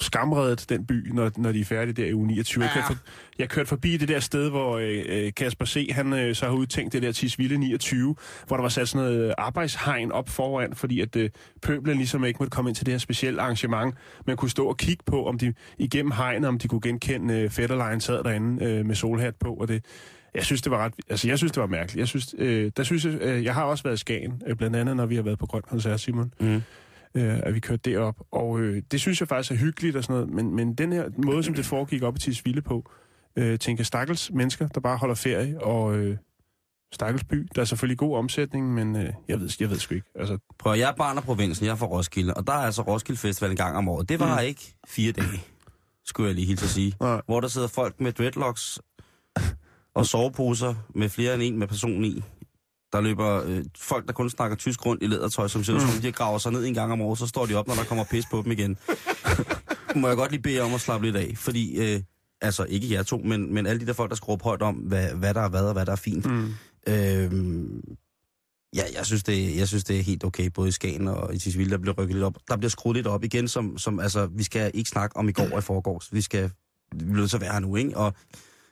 skamredet, den by, når, når de er færdige der i uge 29. Ja. Jeg, kørte for, jeg kørte forbi det der sted, hvor øh, Kasper C. han øh, så har udtænkt det der Tisvilde 29, hvor der var sat sådan noget arbejdshegn op foran, fordi at øh, pøblen ligesom ikke måtte komme ind til det her specielle arrangement. Man kunne stå og kigge på, om de igennem hegnet, om de kunne genkende øh, Fetterlein sad derinde øh, med solhat på, og det, jeg synes, det var ret, altså jeg synes, det var mærkeligt. Jeg synes, øh, der synes jeg, øh, jeg har også været i Skagen, øh, blandt andet, når vi har været på Grøn Koncert, Simon Mm. Øh, at vi kørte derop. Og øh, det synes jeg faktisk er hyggeligt og sådan noget, men, men den her måde, som det foregik op i Tisvilde på, øh, tænker stakkels mennesker, der bare holder ferie, og øh, stakkels by. Der er selvfølgelig god omsætning, men øh, jeg, ved, jeg ved sgu ikke. Altså, Prøv, jeg er barn af provinsen, jeg er fra Roskilde, og der er altså Roskilde Festival en gang om året. Det var mm. ikke fire dage, skulle jeg lige helt at sige. Nej. Hvor der sidder folk med dreadlocks og soveposer med flere end en med person i. Der løber øh, folk, der kun snakker tysk rundt i lædertøj, som ser ud som om de graver sig ned en gang om året, så står de op, når der kommer pis på dem igen. Må jeg godt lige bede jer om at slappe lidt af, fordi, øh, altså ikke jer to, men, men alle de der folk, der skal råbe højt om, hvad, hvad der er hvad og hvad der er fint. mm. Øhm, ja, jeg synes, det, jeg synes, det er helt okay, både i Skagen og i Tisvilde, der bliver rykket lidt op. Der bliver skruet lidt op igen, som, som altså, vi skal ikke snakke om i går og i forgårs. Vi skal, vi bliver at være her nu, ikke? Og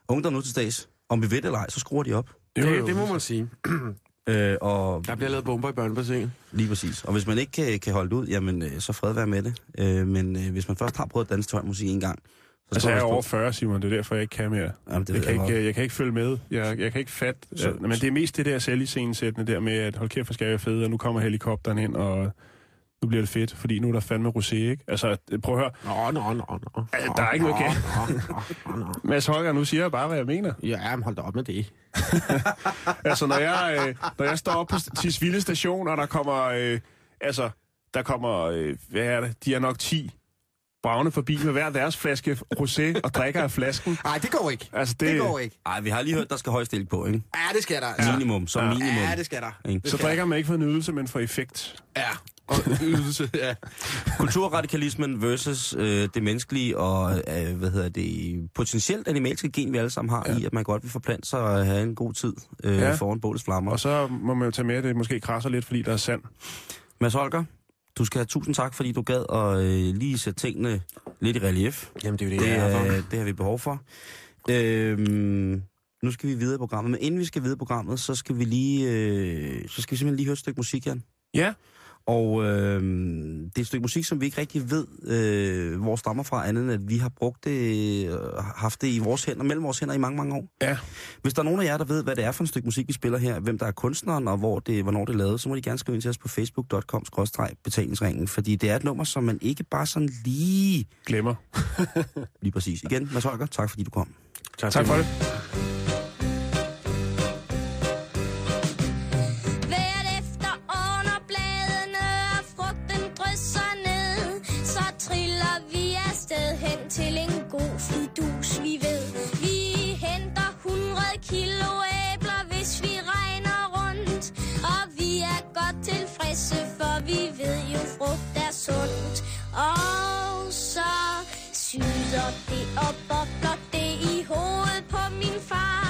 ungdom nu til stads, om vi ved det eller ej, så skruer de op. Jo, jo. Det, det må man sige. Øh, og Der bliver lavet bomber i børnebassen. lige præcis. Og hvis man ikke kan, kan holde det ud, jamen, øh, så fred være med det. Øh, men øh, hvis man først har prøvet at danse tøjmusik en gang, så Altså, jeg er over stå- 40, Simon. Det er derfor, jeg ikke kan mere. Jamen, det Jeg kan, jeg ikke, godt. jeg kan ikke følge med. Jeg, jeg kan ikke fatte. Så- Så, men det er mest det der selviscenesættende der med, at hold kæft, hvor skal jeg være fed, og nu kommer helikopteren ind, og nu bliver det fedt, fordi nu er der fandme rosé, ikke? Altså, prøv at høre. Nå, nå, nå, nå. Der er ikke noget galt. Nå, nå, nå. Mads Holger, nu siger jeg bare, hvad jeg mener. Ja, men hold da op med det. Altså, når jeg, øh, når jeg står op på Tisvilde station, og der kommer, øh, altså, der kommer, øh, hvad er det, de er nok 10 bravende forbi med hver deres flaske rosé og drikker af flasken. Nej, det går ikke. Altså, Det, det, går ikke. Ej, vi har lige hørt, der skal højst stilling på, ikke? Ja, det skal der. Altså. Minimum, som Ja. minimum. Ja, det skal der. Det Så skal drikker man ikke for nydelse, men for effekt. Ja, og ydelse, ja. Kulturradikalismen versus øh, det menneskelige og, øh, hvad hedder det, potentielt animalske gen, vi alle sammen har ja. i, at man godt vil forplante sig og have en god tid øh, ja. Foran bålets flammer. Og så må man jo tage med, at det måske krasser lidt, fordi der er sand. Mads Holger, du skal have tusind tak, fordi du gad at øh, lige sætte tingene lidt i relief. Jamen, det er jo det, Det, jeg er for. øh, det har vi behov for. Øhm, nu skal vi videre i programmet, men inden vi skal videre i programmet, så skal vi lige, øh, så skal vi simpelthen lige høre et stykke musik, Jan. Ja, Og øh, det er et stykke musik, som vi ikke rigtig ved, øh, hvor stammer fra, andet end at vi har brugt det, øh, haft det i vores hænder, mellem vores hænder i mange, mange år. ja. Hvis der er nogen af jer, der ved, hvad det er for et stykke musik, vi spiller her, hvem der er kunstneren, og hvor det, hvornår det er lavet, så må de gerne skrive ind til os på facebook.com betalingsringen, fordi det er et nummer, som man ikke bare sådan lige, Glemmer. lige præcis. Igen, Mads Holger, tak fordi du kom. Tak for det. Sundt. Og så syder det og bobler det i hovedet på min far.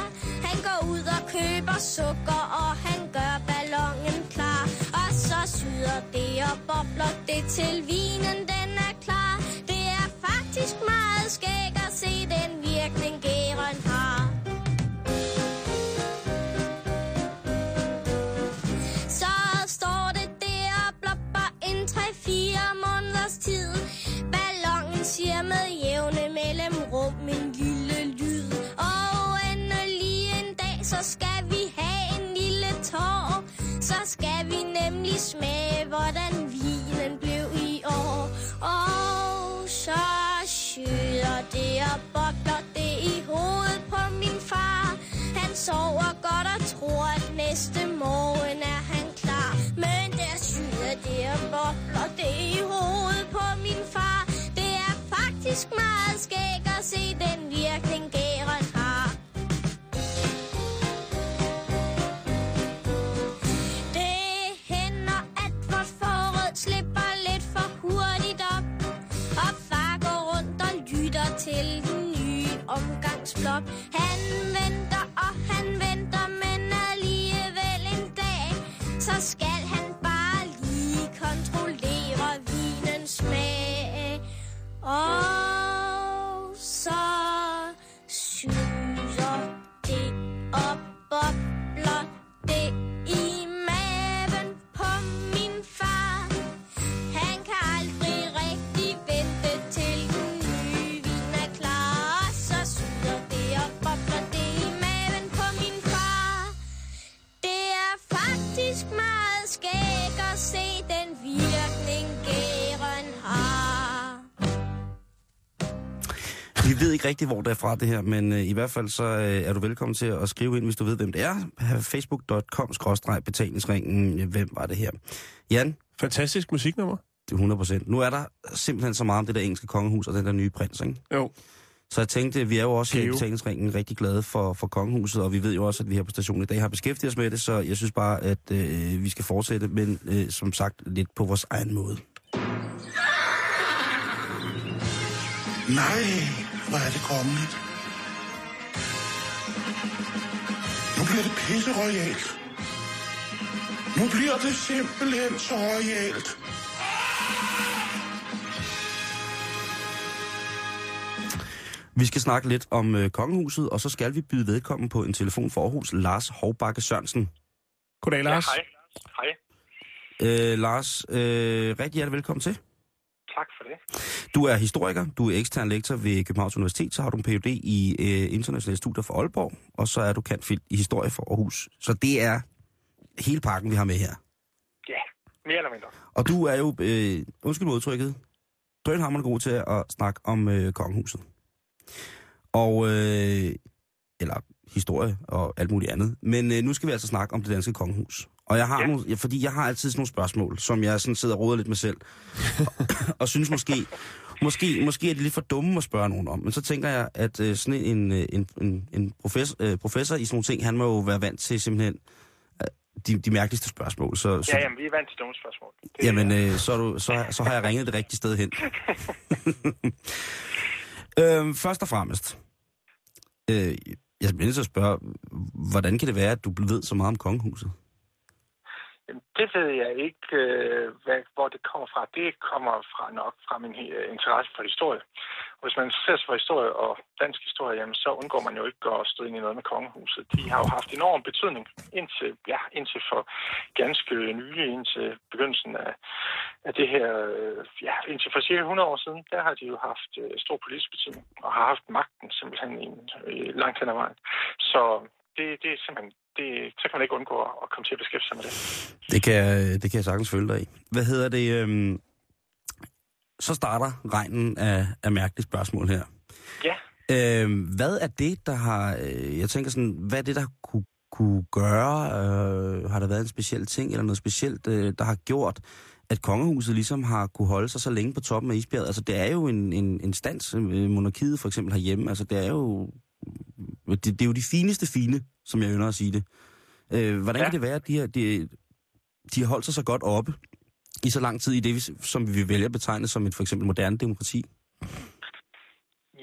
Han går ud og køber sukker, og han gør ballonen klar. Og så syder det og bobler det til vinen, Vi ved ikke rigtig, hvor det er fra det her, men øh, i hvert fald så øh, er du velkommen til at skrive ind, hvis du ved, hvem det er. Facebook.com-betalingsringen. Hvem var det her? Jan, Fantastisk musiknummer. det er 100 procent. Nu er der simpelthen så meget om det der engelske kongehus og den der nye prins, ikke? Jo. Så jeg tænkte, vi er jo også her i betalingsringen rigtig glade for, for kongehuset, og vi ved jo også, at vi her på stationen i dag har beskæftiget os med det, så jeg synes bare, at øh, vi skal fortsætte, men øh, som sagt lidt på vores egen måde. Nej, hvor er det kongeligt. Nu bliver det pisse royalt. Nu bliver det simpelthen så royalt. Vi skal snakke lidt om øh, kongehuset, og så skal vi byde vedkommen på en telefon for Aarhus, Lars Hovbakke Sørensen. Goddag, Lars. Ja, hej. Hej. Øh, Lars, øh, rigtig hjertelig velkommen til. Tak for det. Du er historiker, du er ekstern lektor ved Københavns Universitet, så har du en Ph.D. i øh, internationale studier for Aalborg, og så er du kendt i historie for Aarhus. Så det er hele pakken, vi har med her. Ja, mere eller mindre. Og du er jo, øh, undskyld udtrykket, drønhammerende god til at snakke om øh, kongehuset. Og, øh, eller historie og alt muligt andet. Men øh, nu skal vi altså snakke om det danske kongehus. Og jeg har Ja. nogle, ja, fordi jeg har altid sådan nogle spørgsmål, som jeg sådan sidder og roder lidt med selv. og, og synes måske, Måske, måske er de lidt for dumme at spørge nogen om, men så tænker jeg, at øh, sådan en, øh, en, en, en professor, øh, professor i sådan nogle ting, han må jo være vant til simpelthen de, de mærkeligste spørgsmål. Så, så, Ja, jamen, vi er vant til dumme spørgsmål. Det, Jamen, øh, så, du, så, så har jeg ringet det rigtige sted hen. øhm, først og fremmest, øh, jeg er nødt til at spørge, hvordan kan det være, at du ved så meget om kongehuset? Det ved jeg ikke, øh, hvad, hvor det kommer fra. Det kommer fra nok fra min øh, interesse for historie. Og hvis man ser sig for historie og dansk historie, jamen, så undgår man jo ikke at støde ind i noget med kongehuset. De har jo haft enorm betydning indtil, ja, indtil for ganske nylig, indtil begyndelsen af, af det her, øh, ja, indtil for cirka 100 år siden, der har de jo haft stor politisk betydning og har haft magten simpelthen i, i langt hen ad vejen. Så det, det er simpelthen, det, så kan man ikke undgå at komme til at beskæftige sig med det. Det kan, det kan jeg sagtens følge dig i. Hvad hedder det? Øhm, så starter regnen af, af mærkelige spørgsmål her. Ja. Øhm, hvad er det, der har... Øh, jeg tænker sådan, hvad er det, der kunne, kunne gøre? Øh, har der været en speciel ting, eller noget specielt, øh, der har gjort, at kongehuset ligesom har kunne holde sig så længe på toppen af isbjerget? Altså, det er jo en, en, en stans, øh, monarkiet for eksempel herhjemme. Altså, det er jo... Det, det er jo de fineste fine, som jeg ynder at sige det. Øh, hvordan ja. Kan det være, at de, her, de, de har holdt sig så godt oppe i så lang tid i det, vi- som vi vælger at betegne som et for eksempel moderne demokrati?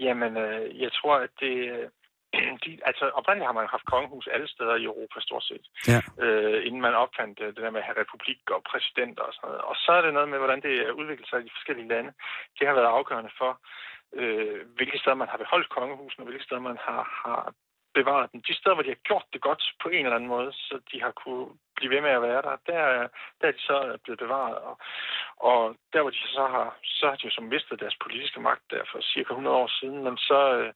Jamen, øh, jeg tror, at det... øh, De, altså, oprindeligt har man haft kongehus alle steder i Europa, stort set. Ja. Øh, inden man opfandt øh, det der med at have republik og præsidenter og sådan noget. Og så er det noget med, hvordan det udvikler sig i de forskellige lande. Det har været afgørende for, øh, hvilke steder man har beholdt kongehusene, og hvilke steder man har, har bevaret dem. De steder, hvor de har gjort det godt på en eller anden måde, så de har kunne blive ved med at være der, der, der er de så blevet bevaret. Og, og der, hvor de så har, så har de jo så mistet deres politiske magt der for cirka 100 år siden, men så, øh,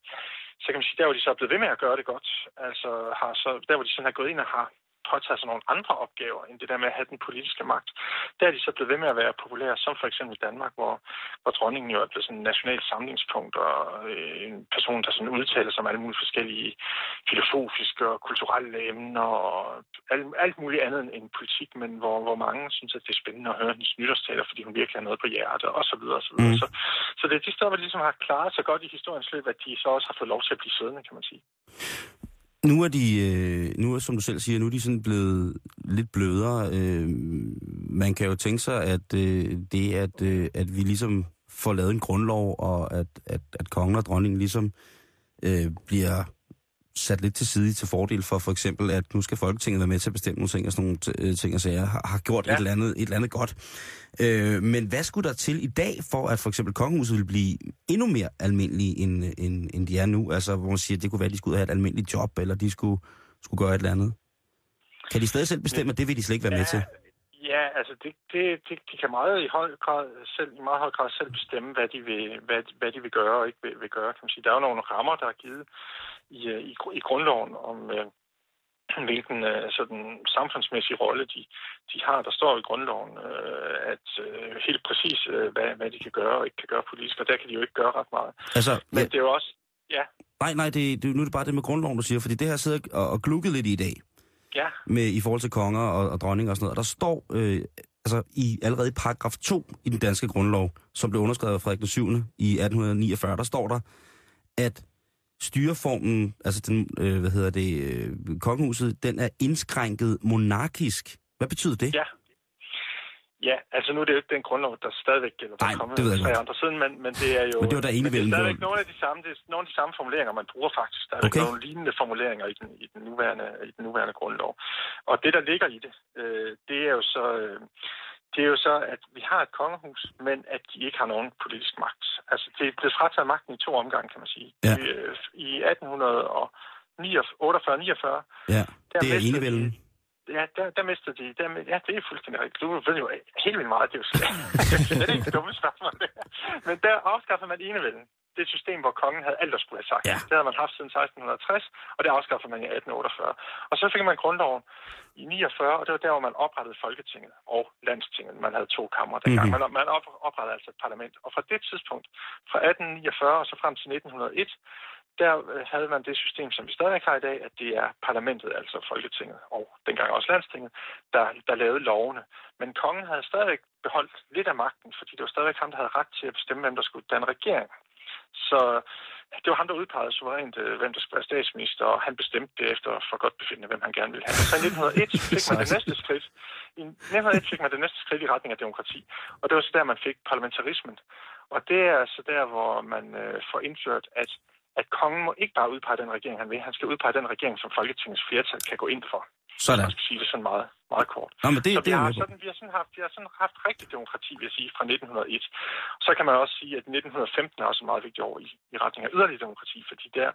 så kan man sige, der hvor de så er blevet ved med at gøre det godt, altså har så, der hvor de sådan har gået ind og har påtaget sig nogle andre opgaver, end det der med at have den politiske magt. Der er de så blevet ved med at være populære, som for eksempel i Danmark, hvor, hvor dronningen jo er blevet sådan en national samlingspunkt, og øh, en person, der sådan udtaler sig om alle mulige forskellige filosofiske og kulturelle emner, og alt, alt muligt andet end- end politik, men hvor, hvor mange synes, at det er spændende at høre hendes nytårstaler, fordi hun virkelig har noget på hjertet, og så videre, og så videre. Mm. Så, så det er de steder, hvor de ligesom har klaret sig godt i historiens løb, at de så også har fået lov til at blive siddende, kan man sige. Nu er de, øh, nu er, som du selv siger, nu er de sådan blevet lidt blødere. Øh, man kan jo tænke sig, at øh, det, at, øh, at vi ligesom får lavet en grundlov, og at, at, at kongen og dronningen ligesom øh, bliver sat lidt til side til fordel for for eksempel, at nu skal Folketinget være med til at bestemme nogle ting og sådan nogle øh, ting og sager, har, har gjort ja. Et, eller andet, et eller andet godt. Øh, men hvad skulle der til i dag, for at for eksempel kongehuset vil blive endnu mere almindelige, end, end, end de er nu? Altså, hvor man siger, at det kunne være, at de skulle have et almindeligt job, eller de skulle, skulle gøre et eller andet. Kan de stadig selv bestemme, at det vil de slet ikke være med til? Ja, altså det, det, det, de kan meget i høj grad selv, i meget høj grad selv bestemme, hvad de vil, hvad, hvad de vil gøre og ikke vil, vil gøre. Kan man sige. Der er jo nogle rammer, der er givet i, øh, i, i grundloven om, øh, hvilken øh, sådan, samfundsmæssig rolle de, de har. Der står i grundloven, øh, at øh, helt præcis, øh, hvad, hvad de kan gøre og ikke kan gøre politisk, og der kan de jo ikke gøre ret meget. Altså, Men ja, det er jo også, ja, nej, nej, det, det, nu er det bare det med grundloven, du siger, fordi det har jeg siddet og, og glukket lidt i dag, ja, med, i forhold til konger og, og dronninger og sådan noget. Og der står øh, altså i, allerede i paragraf 2 i den danske grundlov, som blev underskrevet af Frederik den 7. i 1849, der står der, at styreformen, altså den, øh, hvad hedder det, øh, kongehuset, den er indskrænket monarkisk. Hvad betyder det? ja. Ja, altså nu er det jo ikke den grundlov, der stadigvæk gælder. Der Nej, det ved jeg godt. andre siden, men, men det er jo... Men det var der men det enevælden, er stadigvæk nogle af de samme, det er nogle af de samme formuleringer, man bruger faktisk. Der er Okay. nogle lignende formuleringer i den, i den, nuværende, i den nuværende grundlov. Og det, der ligger i det, øh, det er jo så... Øh, det er jo så, at vi har et kongehus, men at de ikke har nogen politisk magt. Altså, det er blevet frataget magten i to omgange, kan man sige. Ja. Øh, I 1848-49, Ja, der det er enevælden. Ja, der, der mistede de. Der, ja, det er fuldstændig rigtigt. Du ved jo helt vildt meget. Det er jo slet, det er ikke dumme spørgsmål. Men der afskaffede man enevælden. Det er et system, hvor kongen havde alt, der skulle have sagt. Ja. Det havde man haft siden 1660, og det afskaffede man i 1848. Og så fik man grundloven i 49, og det var der, hvor man oprettede Folketinget og Landstinget. Man havde to kammer dengang. Mhm. Mm-hmm. Man, man op, oprettede altså et parlament. Og fra det tidspunkt, fra 1849 og så frem til 1901, der øh, havde man det system, som vi stadig har i dag, at det er parlamentet, altså Folketinget, og dengang også Landstinget, der, der lavede lovene. Men kongen havde stadigvæk beholdt lidt af magten, fordi det var stadigvæk ham, der havde ret til at bestemme, hvem der skulle danne regering. Så det var ham, der udpegede suverænt, øh, hvem der skulle være statsminister, og han bestemte det efter for godt befindende, hvem han gerne ville have. Så i 1901 fik man det næste skridt. I 1901 fik man det næste skridt i retning af demokrati, og det var så der, man fik parlamentarismen. Og det er så der, hvor man øh, får indført, at at kongen må ikke bare udpege den regering, han vil. Han skal udpege den regering, som Folketingets flertal kan gå ind for. Sådan. Man skal sige det sådan meget, meget kort. Nå, men det, så det vi jeg har, sådan, vi, har sådan haft, vi har sådan haft rigtig demokrati, vil jeg sige, fra 1901. Så kan man også sige, at 1915 er også meget vigtig år i, i retning af yderligere demokrati, fordi der,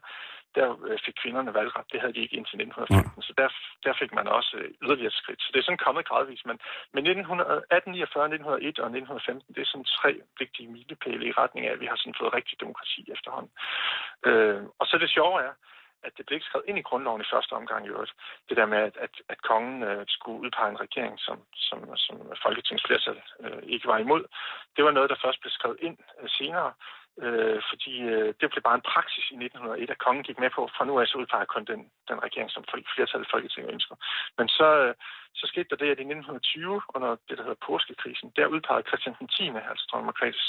der øh, fik kvinderne valgret. Det havde de ikke indtil 1915, så der, der fik man også øh, yderligere skridt. Så det er sådan kommet gradvist. Men, men 1849, 1901 og 1915, det er sådan tre vigtige milepæle i retning af, at vi har sådan fået rigtig demokrati efterhånden. Øh, og så det sjove er, at det blev ikke skrevet ind i grundloven i første omgang i øvrigt. Det der med, at, at, at kongen øh, skulle udpege en regering, som, som, som Folketingets flertal øh, ikke var imod. Det var noget, der først blev skrevet ind øh, senere, øh, fordi øh, det blev bare en praksis i 1901, at kongen gik med på, fra nu af så udpeger kun den, den regering, som flertallet i Folketinget ønsker. Men så, øh, så skete der det, at i 1920, under det, der hedder påskekrisen, der udpegede Christian X, 10., altså dronning Margrethes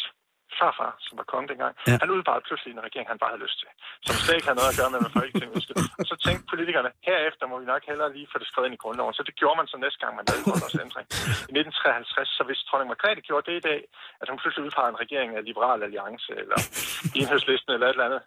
farfar, som var konge dengang, Ja. han udpegede pludselig en regering, han bare havde lyst til. Som slet ikke havde noget at gøre med, hvad Folketinget ønskede. Og så tænkte politikerne, herefter må vi nok hellere lige få det skrevet ind i grundloven. Så det gjorde man så næste gang, man lavede grundlovsændring. I 1953, så hvis dronning Margrethe gjorde det i dag, at hun pludselig udpegede en regering af Liberal Alliance, eller Enhedslisten, eller et eller andet,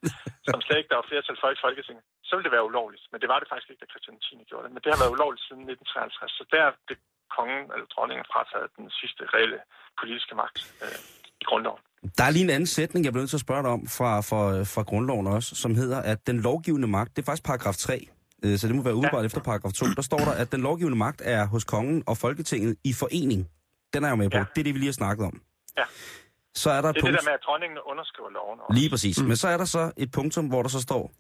som slet ikke der var flertal for i Folketinget, så ville det være ulovligt. Men det var det faktisk ikke, da Christian 10. gjorde det. Men det har været ulovligt siden 1953. Så der blev kongen eller dronningen frataget den sidste reelle politiske magt øh, i grundloven. Der er lige en anden sætning, jeg bliver nødt til at spørge dig om fra, fra, fra grundloven også, som hedder, at den lovgivende magt, det er faktisk paragraf 3, øh, så det må være udebart ja. efter paragraf 2, der står der, at den lovgivende magt er hos kongen og Folketinget i forening. Den er jeg med på. Ja. Det er det, vi lige har snakket om. Ja. Så er der et Det er punkt... det der med, at dronningen underskriver loven. Også. Lige præcis. Mm. Men så er der så et punktum, hvor der så står,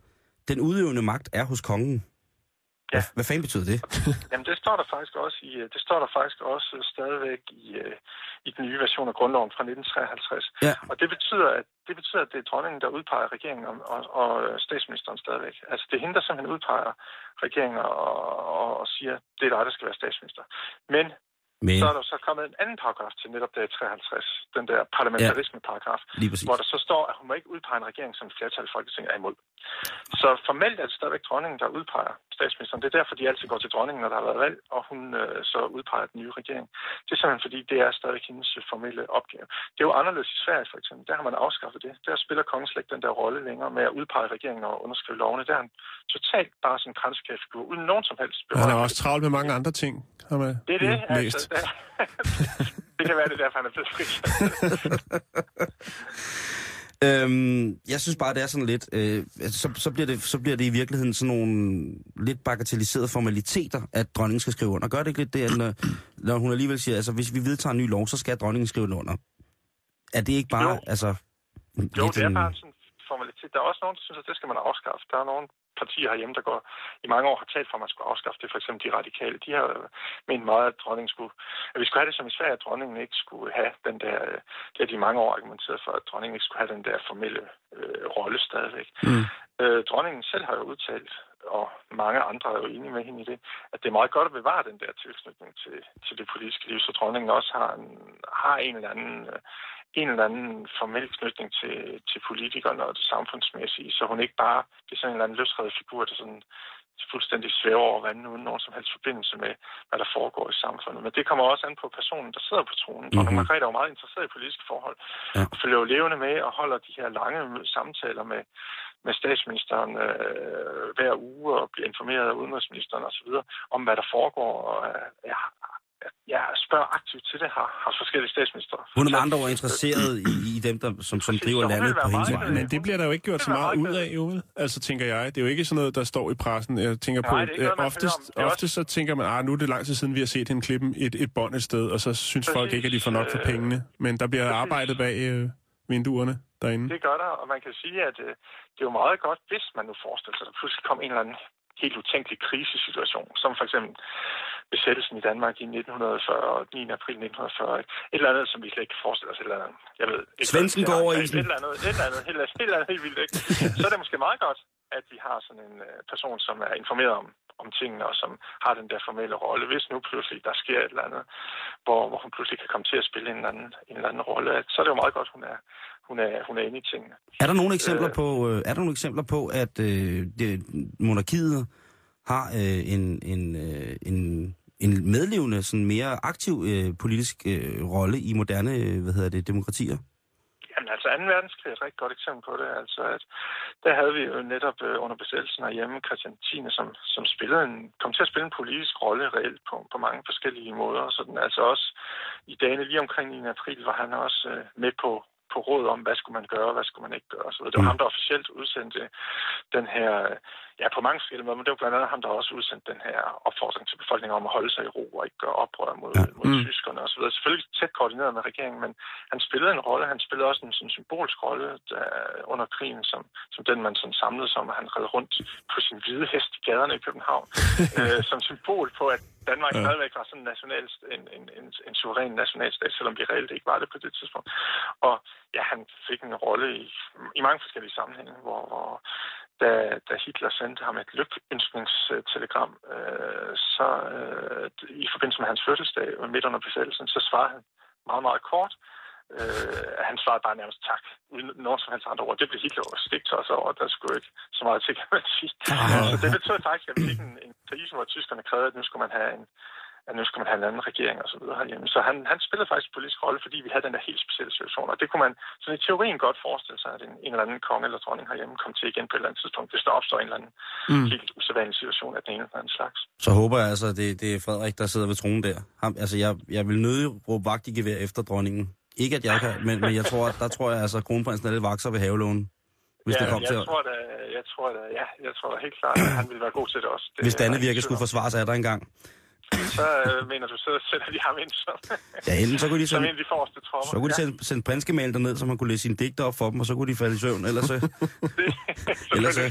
den udøvende magt er hos kongen. Ja. Hvad, hvad fanden betyder det? Jamen, det står der faktisk også i, øh, det står der faktisk også stadigvæk i, øh, i den nye version af grundloven fra 1953. Ja. Og det betyder, at det betyder, at det er dronningen, der udpeger regeringen og, og, og statsministeren stadigvæk. Altså, det er hende, der simpelthen udpeger regeringen og, og, og siger, det er dig, der skal være statsminister. Men Men, så er der så kommet en anden paragraf til netop der i 53, den der parlamentarisme-paragraf, præcis. hvor der så står, at hun må ikke udpege en regering, som flertal i Folketinget er imod. Så formelt er det stadigvæk dronningen, der udpeger statsministeren. Det er derfor, de altid går til dronningen, når der har været valg, og hun øh, så udpeger den nye regering. Det er simpelthen fordi, det er stadig hendes øh, formelle opgave. Det er jo anderledes i Sverige, for eksempel. Der har man afskaffet det. Der spiller kongen slet ikke den der rolle længere med at udpege regeringen og underskrive lovene. Der er han totalt bare sådan en uden nogen som helst Han er også travlt med mange andre ting, har man Det er det, altså. det kan være, det er derfor, han er blevet fri. Øhm, jeg synes bare, det er sådan lidt... Øh, altså, så, så, bliver det, så bliver det i virkeligheden sådan nogle lidt bagatelliserede formaliteter, at dronningen skal skrive under. Gør det ikke lidt det, at når, når hun alligevel siger, altså hvis vi vedtager en ny lov, så skal dronningen skrive den under? Er det ikke bare, Jo. altså... Jo, det er en- bare en sådan formalitet. Der er også nogen, der synes, at det skal man afskaffe. Der er nogle partier herhjemme, der går i mange år har talt for, at man skulle afskaffe det. For eksempel de radikale. De har øh, ment meget, at dronningen skulle... At vi skulle have det som i Sverige, at dronningen ikke skulle have den der... øh, Det har de i mange år argumenteret for, at dronningen ikke skulle have den der formelle øh, rolle stadigvæk. Mm. Øh, dronningen selv har jo udtalt, og mange andre er jo enige med hende i det, at det er meget godt at bevare den der tilknytning til, til det politiske liv, så dronningen også har en, har en eller anden øh, en eller anden formel knytning til, til politikerne og det samfundsmæssige, så hun ikke bare det er sådan en eller anden løsredet figur, der sådan fuldstændig svæver over vandet uden nogen som helst forbindelse med, hvad der foregår i samfundet. Men det kommer også an på personen, der sidder på tronen. Mm-hmm. Mhm. Margrethe er jo meget interesseret i politiske forhold, Ja. og følger jo levende med og holder de her lange samtaler med, med statsministeren øh, hver uge og bliver informeret af udenrigsministeren osv. om, hvad der foregår. Og øh, jeg, jeg spørger aktivt til det, har, har forskellige statsminister. Hun er med andre ord interesseret i, i dem, der, som, som driver landet på hendes vegne. Men det bliver der jo ikke gjort så meget ud af, jo. vel? Altså, tænker jeg. Det er jo ikke sådan noget, der står i pressen. Jeg tænker Nej, på, noget, øh, oftest, ofte så tænker man, ah, nu er det lang tid siden, vi har set hende klippe et, et bånd et sted, og så synes Præcis, folk ikke, at de får nok for øh, pengene. Men der bliver præcis. arbejdet bag øh, vinduerne derinde. Det gør der, og man kan sige, at øh, det er jo meget godt, hvis man nu forestiller sig, at der pludselig kom en eller anden helt utænkelig krisesituation, som for eksempel besættelsen i Danmark i 1940, 9. april 1940. Et eller andet, som vi slet ikke kan forestille os. Et eller andet, jeg ved ikke, Svensken går er. over Et isen. eller andet, et eller andet, helt, helt, andet, helt vildt, ikke? Så er det måske meget godt, at vi har sådan en øh, person, som er informeret om, om tingene, og som har den der formelle rolle. Hvis nu pludselig der sker et eller andet, hvor, hvor hun pludselig kan komme til at spille en eller anden, en eller anden rolle, så er det jo meget godt, hun er, hun er, hun er inde i tingene. Er der nogle eksempler på, øh, er der nogle eksempler på at øh, det, monarkiet har øh, en, en, øh, en, en medlevende, sådan mere aktiv øh, politisk øh, rolle i moderne øh, hvad hedder det, demokratier? Jamen altså, 2. verdenskrig er et rigtig godt eksempel på det. Altså, at der havde vi jo netop øh, under besættelsen herhjemme Christian 10. som, som spillede en, kom til at spille en politisk rolle reelt på, på mange forskellige måder. Så den altså også i dagene lige omkring 9. april var han også øh, med på, på råd om, hvad skulle man gøre, hvad skulle man ikke gøre. Så det var Mm. ham, der officielt udsendte den her, ja på mange måder, men det var blandt andet ham, der også udsendte den her opfordring til befolkningen om at holde sig i ro og ikke gøre oprør mod, Ja. mod Mm. tyskerne osv. Selvfølgelig tæt koordineret med regeringen, men han spillede en rolle. Han spillede også en sådan symbolsk rolle der, under krigen, som, som den, man sådan samlede sig om, at han red rundt på sin hvide hest i gaderne i København, øh, som symbol på, at Danmark Ja. stadigvæk var sådan en, national, en, en, en, en suveræn nationalstat, selvom vi reelt ikke var det på det tidspunkt. Og ja, han fik en rolle i, i mange forskellige sammenhænge, hvor, hvor da, da Hitler sendte ham et lykønskningstelegram, øh, så øh, i forbindelse med hans fødselsdag midt under besættelsen, så svarede han meget, meget kort. Øh, han svarede bare nærmest tak, uden nogen som helst andre ord. Det blev Hitler jo stigt også over, der skulle ikke så meget til, kan man sige. Så det betød faktisk, at vi fik en, en krise, hvor tyskerne krævede, at nu skulle man have en, at nu skulle man have en anden regering og så videre herhjemme. Så han, han spillede faktisk en politisk rolle, fordi vi havde den der helt specielle situation. Og det kunne man så i teorien godt forestille sig, at en, en eller anden konge eller dronning herhjemme kom til igen på et eller andet tidspunkt, hvis der opstår en eller anden mm. helt usædvanlig situation af den ene eller anden slags. Så håber jeg altså, det, det er Frederik, der sidder ved tronen der. Ham, altså, jeg, jeg vil nødig råbe vagt i gevær efter dronningen. Ikke at jeg kan, men, men jeg tror, at der tror jeg altså, at kronprinsen er lidt vakser ved havelånen. Hvis ja, det kom jeg til tror da, jeg tror da, ja, jeg tror helt klart, at han ville være god til det også. Det Hvis der Danne ingen virker tvivl skulle forsvares af dig engang. Så øh, mener du, så sætter de ham ind som, Ja, enten så kunne de som sende, en af de forreste tropper. så kunne de sende, sende prinskemaler derned, så man kunne læse sine digter op for dem, og så kunne de falde i søvn. Ellers så, det, ellers, så,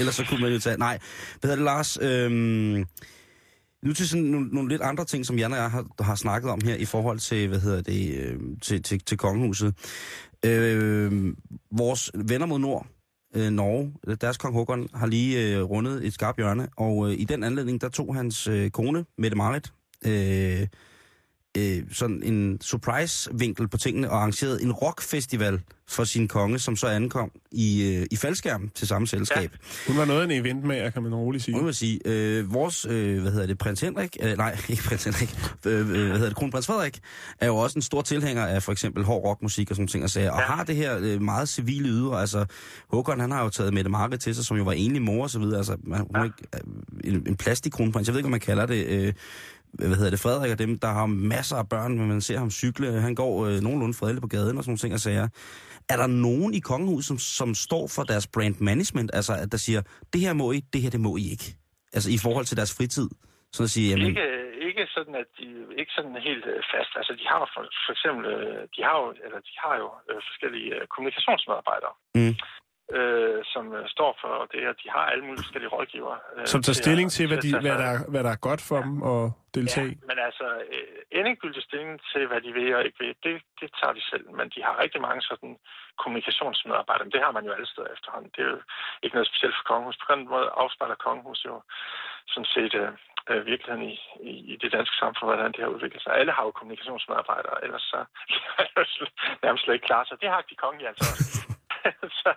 ellers så kunne man jo tage... Nej, hvad hedder det, Lars? Øhm, nu til sådan nogle, nogle lidt andre ting, som Jan og jeg har, har snakket om her i forhold til, hvad hedder det, øh, til, til, til kongehuset. Øh, vores venner mod nord, øh, Norge, deres kong Håkon, har lige øh, rundet et skarpt hjørne, og øh, i den anledning, der tog hans øh, kone, Mette Marit, øh, øh, sådan en surprise-vinkel på tingene og arrangerede en rockfestival for sin konge, som så ankom i, øh, i faldskærm til samme selskab. Ja. Hun var noget af en eventmager, kan man roligt sige. Nu vil sige, øh, vores, øh, hvad hedder det, prins Henrik, øh, nej, ikke prins Henrik, øh, øh, hvad hedder det, kronprins Frederik, er jo også en stor tilhænger af for eksempel hård rockmusik og sådan ting og sager, og Ja. har det her øh, meget civile ydre, altså Håkon, han har jo taget Mette Marit til sig, som jo var enlig mor og så videre, altså man, hun er ikke, øh, en, en plastikkronprins, jeg ved ikke, om man kalder det, øh, hvad hedder det, Frederik og dem, der har masser af børn, men man ser ham cykle, han går øh, nogenlunde fredeligt på gaden og sådan nogle ting og sager. Er der nogen i kongehuset, som, som står for deres brand management, altså at der siger, det her må I, det her det må I ikke? Altså i forhold til deres fritid? Sådan at sige, jamen, Ikke, ikke sådan, at de ikke sådan helt øh, fast. Altså, de har jo for, for eksempel, øh, de har jo, eller de har jo øh, forskellige kommunikationsmedarbejdere, Mm. Øh, som øh, står for det, og de har alle mulige forskellige rådgivere. Øh, Som tager til stilling at- til, hvad, at de, hvad, der, er- hvad der er godt for dem at deltage. Ja, men altså, øh, endegyldig stilling til, hvad de vil og ikke vil, det, det tager de selv. Men de har rigtig mange sådan kommunikationsmedarbejdere. Men det har man jo alle steder efterhånden. Det er jo ikke noget specielt for kongehus. På den måde afspejler kongehus jo sådan set øh, øh, virkeligheden i, i, i det danske samfund, hvordan det har udviklet sig. Alle har jo kommunikationsmedarbejdere, ellers så nærmest slet ikke klare sig. Det har de kongelige altså også. så,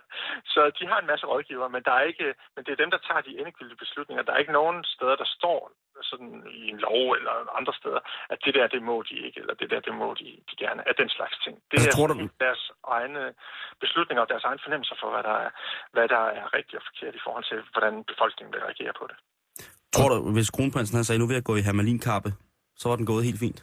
så de har en masse rådgiver, men, der er ikke, men det er dem, der tager de endegyldige beslutninger. Der er ikke nogen steder, der står sådan i en lov eller andre steder, at det der, det må de ikke, eller det der, det må de, de gerne, af den slags ting. Det er tror du- deres egne beslutninger og deres egen fornemmelser for, hvad der, er, hvad der er rigtigt og forkert i forhold til, hvordan befolkningen vil reagere på det. tror du, hvis kronprinsen han sagde, nu vil jeg gå i hermalinkappe, så var den gået helt fint?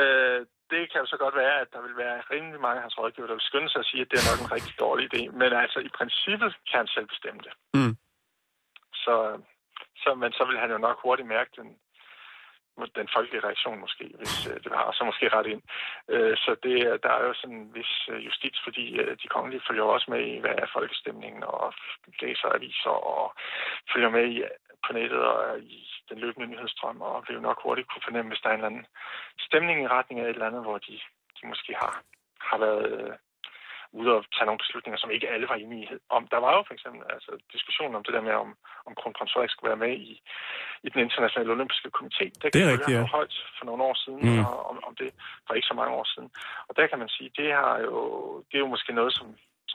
Øh, det kan jo så godt være, at der vil være rimelig mange af hans rådgiver, der vil skynde sig at sige, at det er nok en rigtig dårlig idé. Men altså, i princippet kan han selv bestemme det. Mm. Så, så, men så vil han jo nok hurtigt mærke den, den folkelige reaktion måske, hvis øh, det og så måske ret ind. Øh, så det, er- der er jo sådan en vis øh, justits, fordi de kongelige følger også med i, hvad er folkestemningen, og læser aviser, og følger med i, på nettet og i den løbende nyhedsstrøm, og vil jo nok hurtigt kunne fornemme, hvis der er en eller anden stemning i retning af et eller andet, hvor de, de måske har, har været øh, ude og tage nogle beslutninger, som ikke alle var enige om. Der var jo for eksempel altså, diskussionen om det der med, om, om kronprins Frederik skulle være med i, i den internationale olympiske komité. Det, Det er rigtigt, ja. højt for nogle år siden, Mm. og om, om det for ikke så mange år siden. Og der kan man sige, det, har jo, det er jo måske noget, som,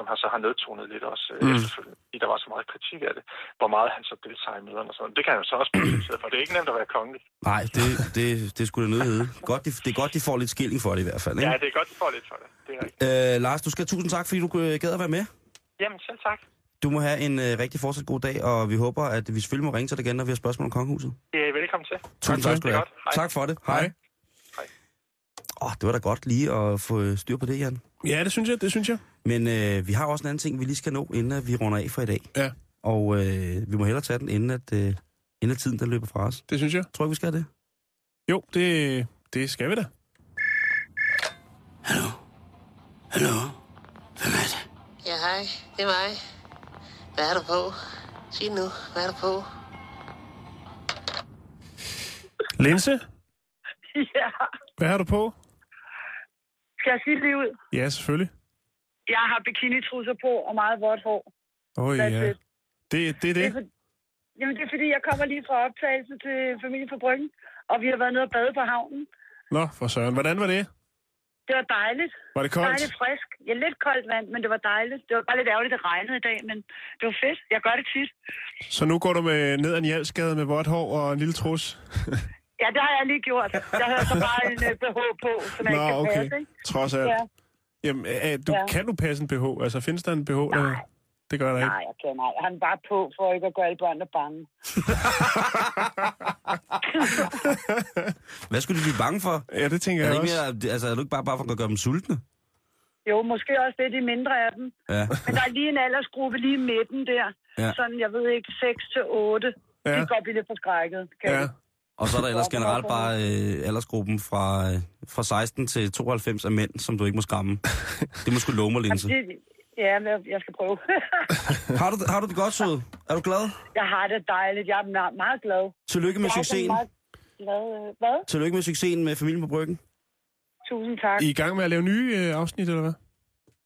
som har så har nedtonet lidt også Mm. mm. efterfølgende, fordi der var så meget kritik af det, hvor meget han så deltager i møderne og sådan. Det kan han jo så også blive kritiseret for. Det er ikke nemt at være kongelig. Nej, det, det, det skulle det nødt hedde. Godt, de, det er godt, de får lidt skilling for det i hvert fald. Ikke? Ja, det er godt, de får lidt for det. Det er rigtigt. Øh, Lars, du skal have tusind tak, fordi du øh, gad at være med. Jamen, selv tak. Du må have en øh, rigtig fortsat god dag, og vi håber, at vi selvfølgelig må ringe til dig igen, når vi har spørgsmål om kongehuset. Ja, velkommen til. Tusind tak det. skal du Det er have. Tak for det. Hej. Hej. Åh, det var da godt lige at få styr på det, Jan. Ja, det synes jeg, det synes jeg. Men øh, vi har også en anden ting, vi lige skal nå, inden at vi runder af for i dag. Ja. Og øh, vi må hellere tage den, inden at, øh, inden at tiden den løber fra os. Det synes jeg. Tror du, vi skal have det? Jo, det, det skal vi da. Hallo? Hallo? Hvem er det? Ja, hej. Det er mig. Hvad er du på? Sig nu, hvad er du på? Linse, Ja, hvad har du på? Skal jeg sige det lige ud? Ja, selvfølgelig. Jeg har bikinitrusser på og meget vådt hår. Åh, oh, ja. it. Det, det er Det det. er, for, jamen, det er fordi, jeg kommer lige fra optagelse til familien på Bryggen, og vi har været nede og bade på havnen. Nå, for søren. Hvordan var det? Det var dejligt. Var det koldt? Dejligt frisk. Ja, lidt koldt vand, men det var dejligt. Det var bare lidt ærgerligt, at det regnede i dag, men det var fedt. Jeg gør det tit. Så nu går du med ned ad en med vådt hår og en lille trus? Ja, det har jeg lige gjort. Jeg havde så bare en uh, BH på, som jeg Nå, ikke kan okay. passe, ikke? Trods alt. Ja. Jamen, øh, du, Ja. kan du passe en BH? Altså, findes der en BH, der... Nej. Det gør der ikke. Nej, jeg kan nej. Han er bare på, for ikke at gøre alle børnene bange. Hvad skulle de blive bange for? Ja, det tænker Er, jeg det ikke også. mere, altså, er du ikke bare, bare for at gøre dem sultne? Jo, måske også det, de mindre af dem. Ja. Men der er lige en aldersgruppe lige i midten der. Ja. Sådan, jeg ved ikke, 6 til 8. Ja. De kan godt blive lidt forskrækket. Kan Ja. Og så er der ellers generelt bare øh, aldersgruppen fra, øh, fra 16 til 92 af mænd, som du ikke må skræmme. Det må sgu love mig, Linse. Ja, men jeg skal prøve. Har du, har du det godt, sød? Er du glad? jeg har det dejligt. Jeg er meget, glad. Tillykke med Jeg succesen. meget glad. Hvad? Tillykke med succesen med familien på Bryggen. Tusind tak. I er i gang med at lave nye øh, afsnit, eller hvad?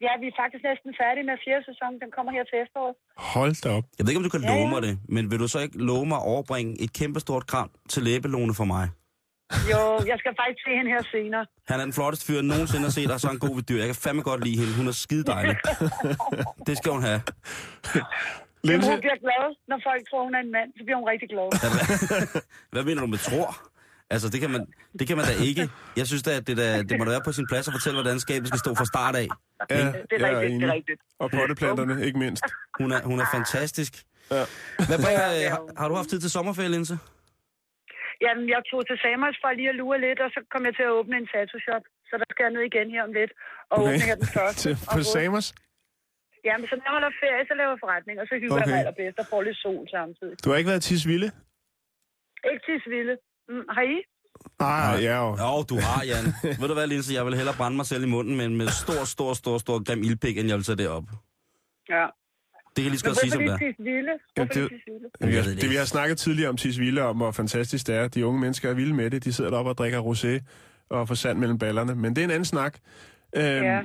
Ja, vi er faktisk næsten færdige med fjerde sæson. Den kommer her til efteråret. Hold da op. Jeg ved ikke, om du kan Ja, love ja. mig det, men vil du så ikke love mig at overbringe et kæmpestort kram til læbelåne for mig? Jo, jeg skal faktisk se hende her senere. Han er den flotteste fyr, jeg nogensinde har set, og så er en god ved dyr. Jeg kan fandme godt lide hende. Hun er skide dejlig. Det skal hun have. Men Linse, hun bliver glad, når folk tror, hun er en mand. Så bliver hun rigtig glad. Hvad mener du med tror? Altså, det kan man, det kan man da ikke. Jeg synes da, at det, da, det må da være på sin plads at fortælle, hvordan skabet skal stå fra start af. ja, Det er jeg rigtigt, det er rigtigt. Og potteplanterne, ikke mindst. Hun er, hun er fantastisk. Ja. Hvad bringer, øh, har, har du haft tid til sommerferie, Linse? Jamen, jeg tog til Samos for lige at lure lidt, og så kom jeg til at åbne en tattoo-shop. Så der skal jeg ned igen her om lidt. Og okay. åbne her den første. Til, på. Samos? Jamen, så når jeg holder ferie, så laver jeg forretning, og så hygger okay. jeg mig allerbedst og får lidt sol samtidig. Du har ikke været til Tisvilde? Ikke til Sville. Mm, har I? Ah, ja jo. Jo, du har, Jan. Ved du hvad, Linse? Jeg vil hellere brænde mig selv i munden, men med stor, stor, stor, stor grim ildpik, end jeg vil tage det op. Ja. Det kan jeg lige så godt sige, som det er. lige Tisvilde? Ja, Hvorfor det- det det, vi har snakket tidligere om Tisvilde, om hvor fantastisk det er. De unge mennesker er vilde med det. De sidder deroppe og drikker rosé og får sand mellem ballerne. Men det er en anden snak. Øhm, Ja.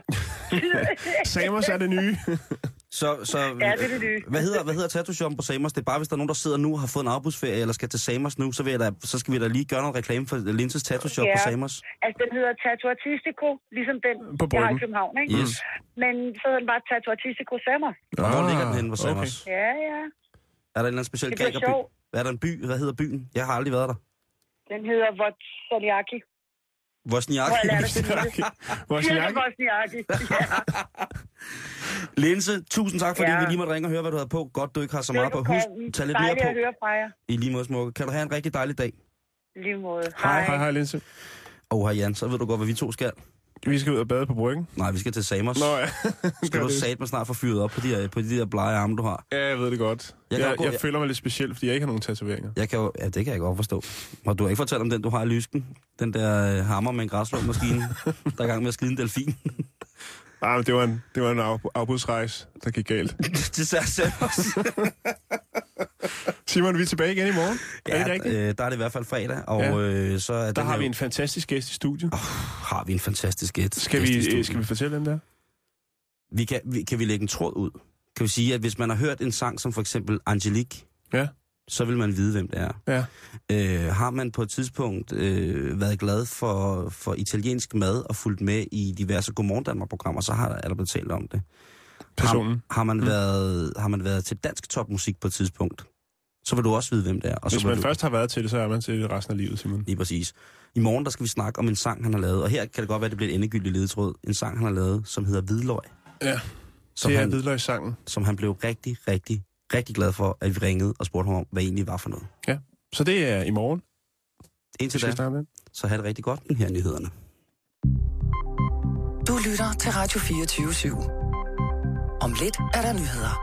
Samos er det nye. Så, så, Ja, det er det. Hvad hedder, hvad hedder tattoo shop på Samos? Det er bare, hvis der er nogen, der sidder nu og har fået en afbudsferie, eller skal til Samos nu, så, vil jeg da, så skal vi da lige gøre noget reklame for Linses tattoo shop Ja. på Samos. Altså, den hedder Tattoo Artistico, ligesom den, På jeg har i. København, ikke? Yes. Men så hedder den bare Tattoo Artistico Sammer. Og hvor ligger den Ah, henne på Samos? Ja, ja. Er der en eller anden speciel sjovt. Er der en by? Hvad hedder byen? Jeg har aldrig været der. Den hedder Votsaliaki. Vosniak. Hvor jeg lærte at sige det. Vores Siger jakke. det Vosniaki. Ja. Linse, tusind tak, fordi Ja. vi lige måtte ringe og høre, hvad du havde på. Godt, du ikke har så meget på. Husk, tag lidt mere Dejligt på. at høre fra jer. I lige måde smukke. Kan du have en rigtig dejlig dag? I Lige måde. Hej, hej, hej, Linse. Og hej Jan, så ved du godt, hvad vi to skal. Vi skal ud og bade på bryggen. Nej, vi skal til Samos. Nå ja. skal du det. satme snart få fyret op på de, her, på de der blege arme, du har. Ja, jeg ved det godt. Jeg Jeg, jeg, gå- jeg, jeg- føler mig lidt speciel, fordi jeg ikke har nogen tatoveringer. Jeg kan jo, ja, det kan jeg godt forstå. Og du har ikke fortalt om den, du har i lysken. Den der øh, hammer med en græslåmaskine, der er i gang med at skide en delfin. Nej, men det var en, det var en af, afbudsrejse, der gik galt. til Samos. Simon, vi er tilbage igen i morgen. er det Ja, rigtigt? øh, der er det i hvert fald fredag, og Ja. øh, så er Der har her- vi en fantastisk gæst i studiet. har vi en fantastisk gæst. Skal gæst i vi, studiet. øh, skal vi fortælle dem der? Vi kan, vi, kan vi lægge en tråd ud? Kan vi sige, at hvis man har hørt en sang som for eksempel Angelique, Ja. så vil man vide, hvem det er. Ja. Øh, har man på et tidspunkt øh, været glad for, for italiensk mad og fulgt med i diverse Godmorgen Danmark-programmer, så har der, er blevet talt om det. Personen. Har, har, man mm. været, har man været til dansk topmusik på et tidspunkt, så vil du også vide, hvem det er. Og Hvis så man du, først har været til det, så er man til det resten af livet, Simon. Lige præcis. I morgen der skal vi snakke om en sang, han har lavet. Og her kan det godt være, at det bliver et endegyldigt ledetråd. En sang, han har lavet, som hedder Hvidløg. Ja, Som det er han, hvidløgssangen. som han blev rigtig, rigtig, rigtig glad for, at vi ringede og spurgte ham om, hvad egentlig var for noget. Ja, så det er i morgen. Indtil da, så have det rigtig godt med her nyhederne. Du lytter til Radio 24 /7. Om lidt er der nyheder.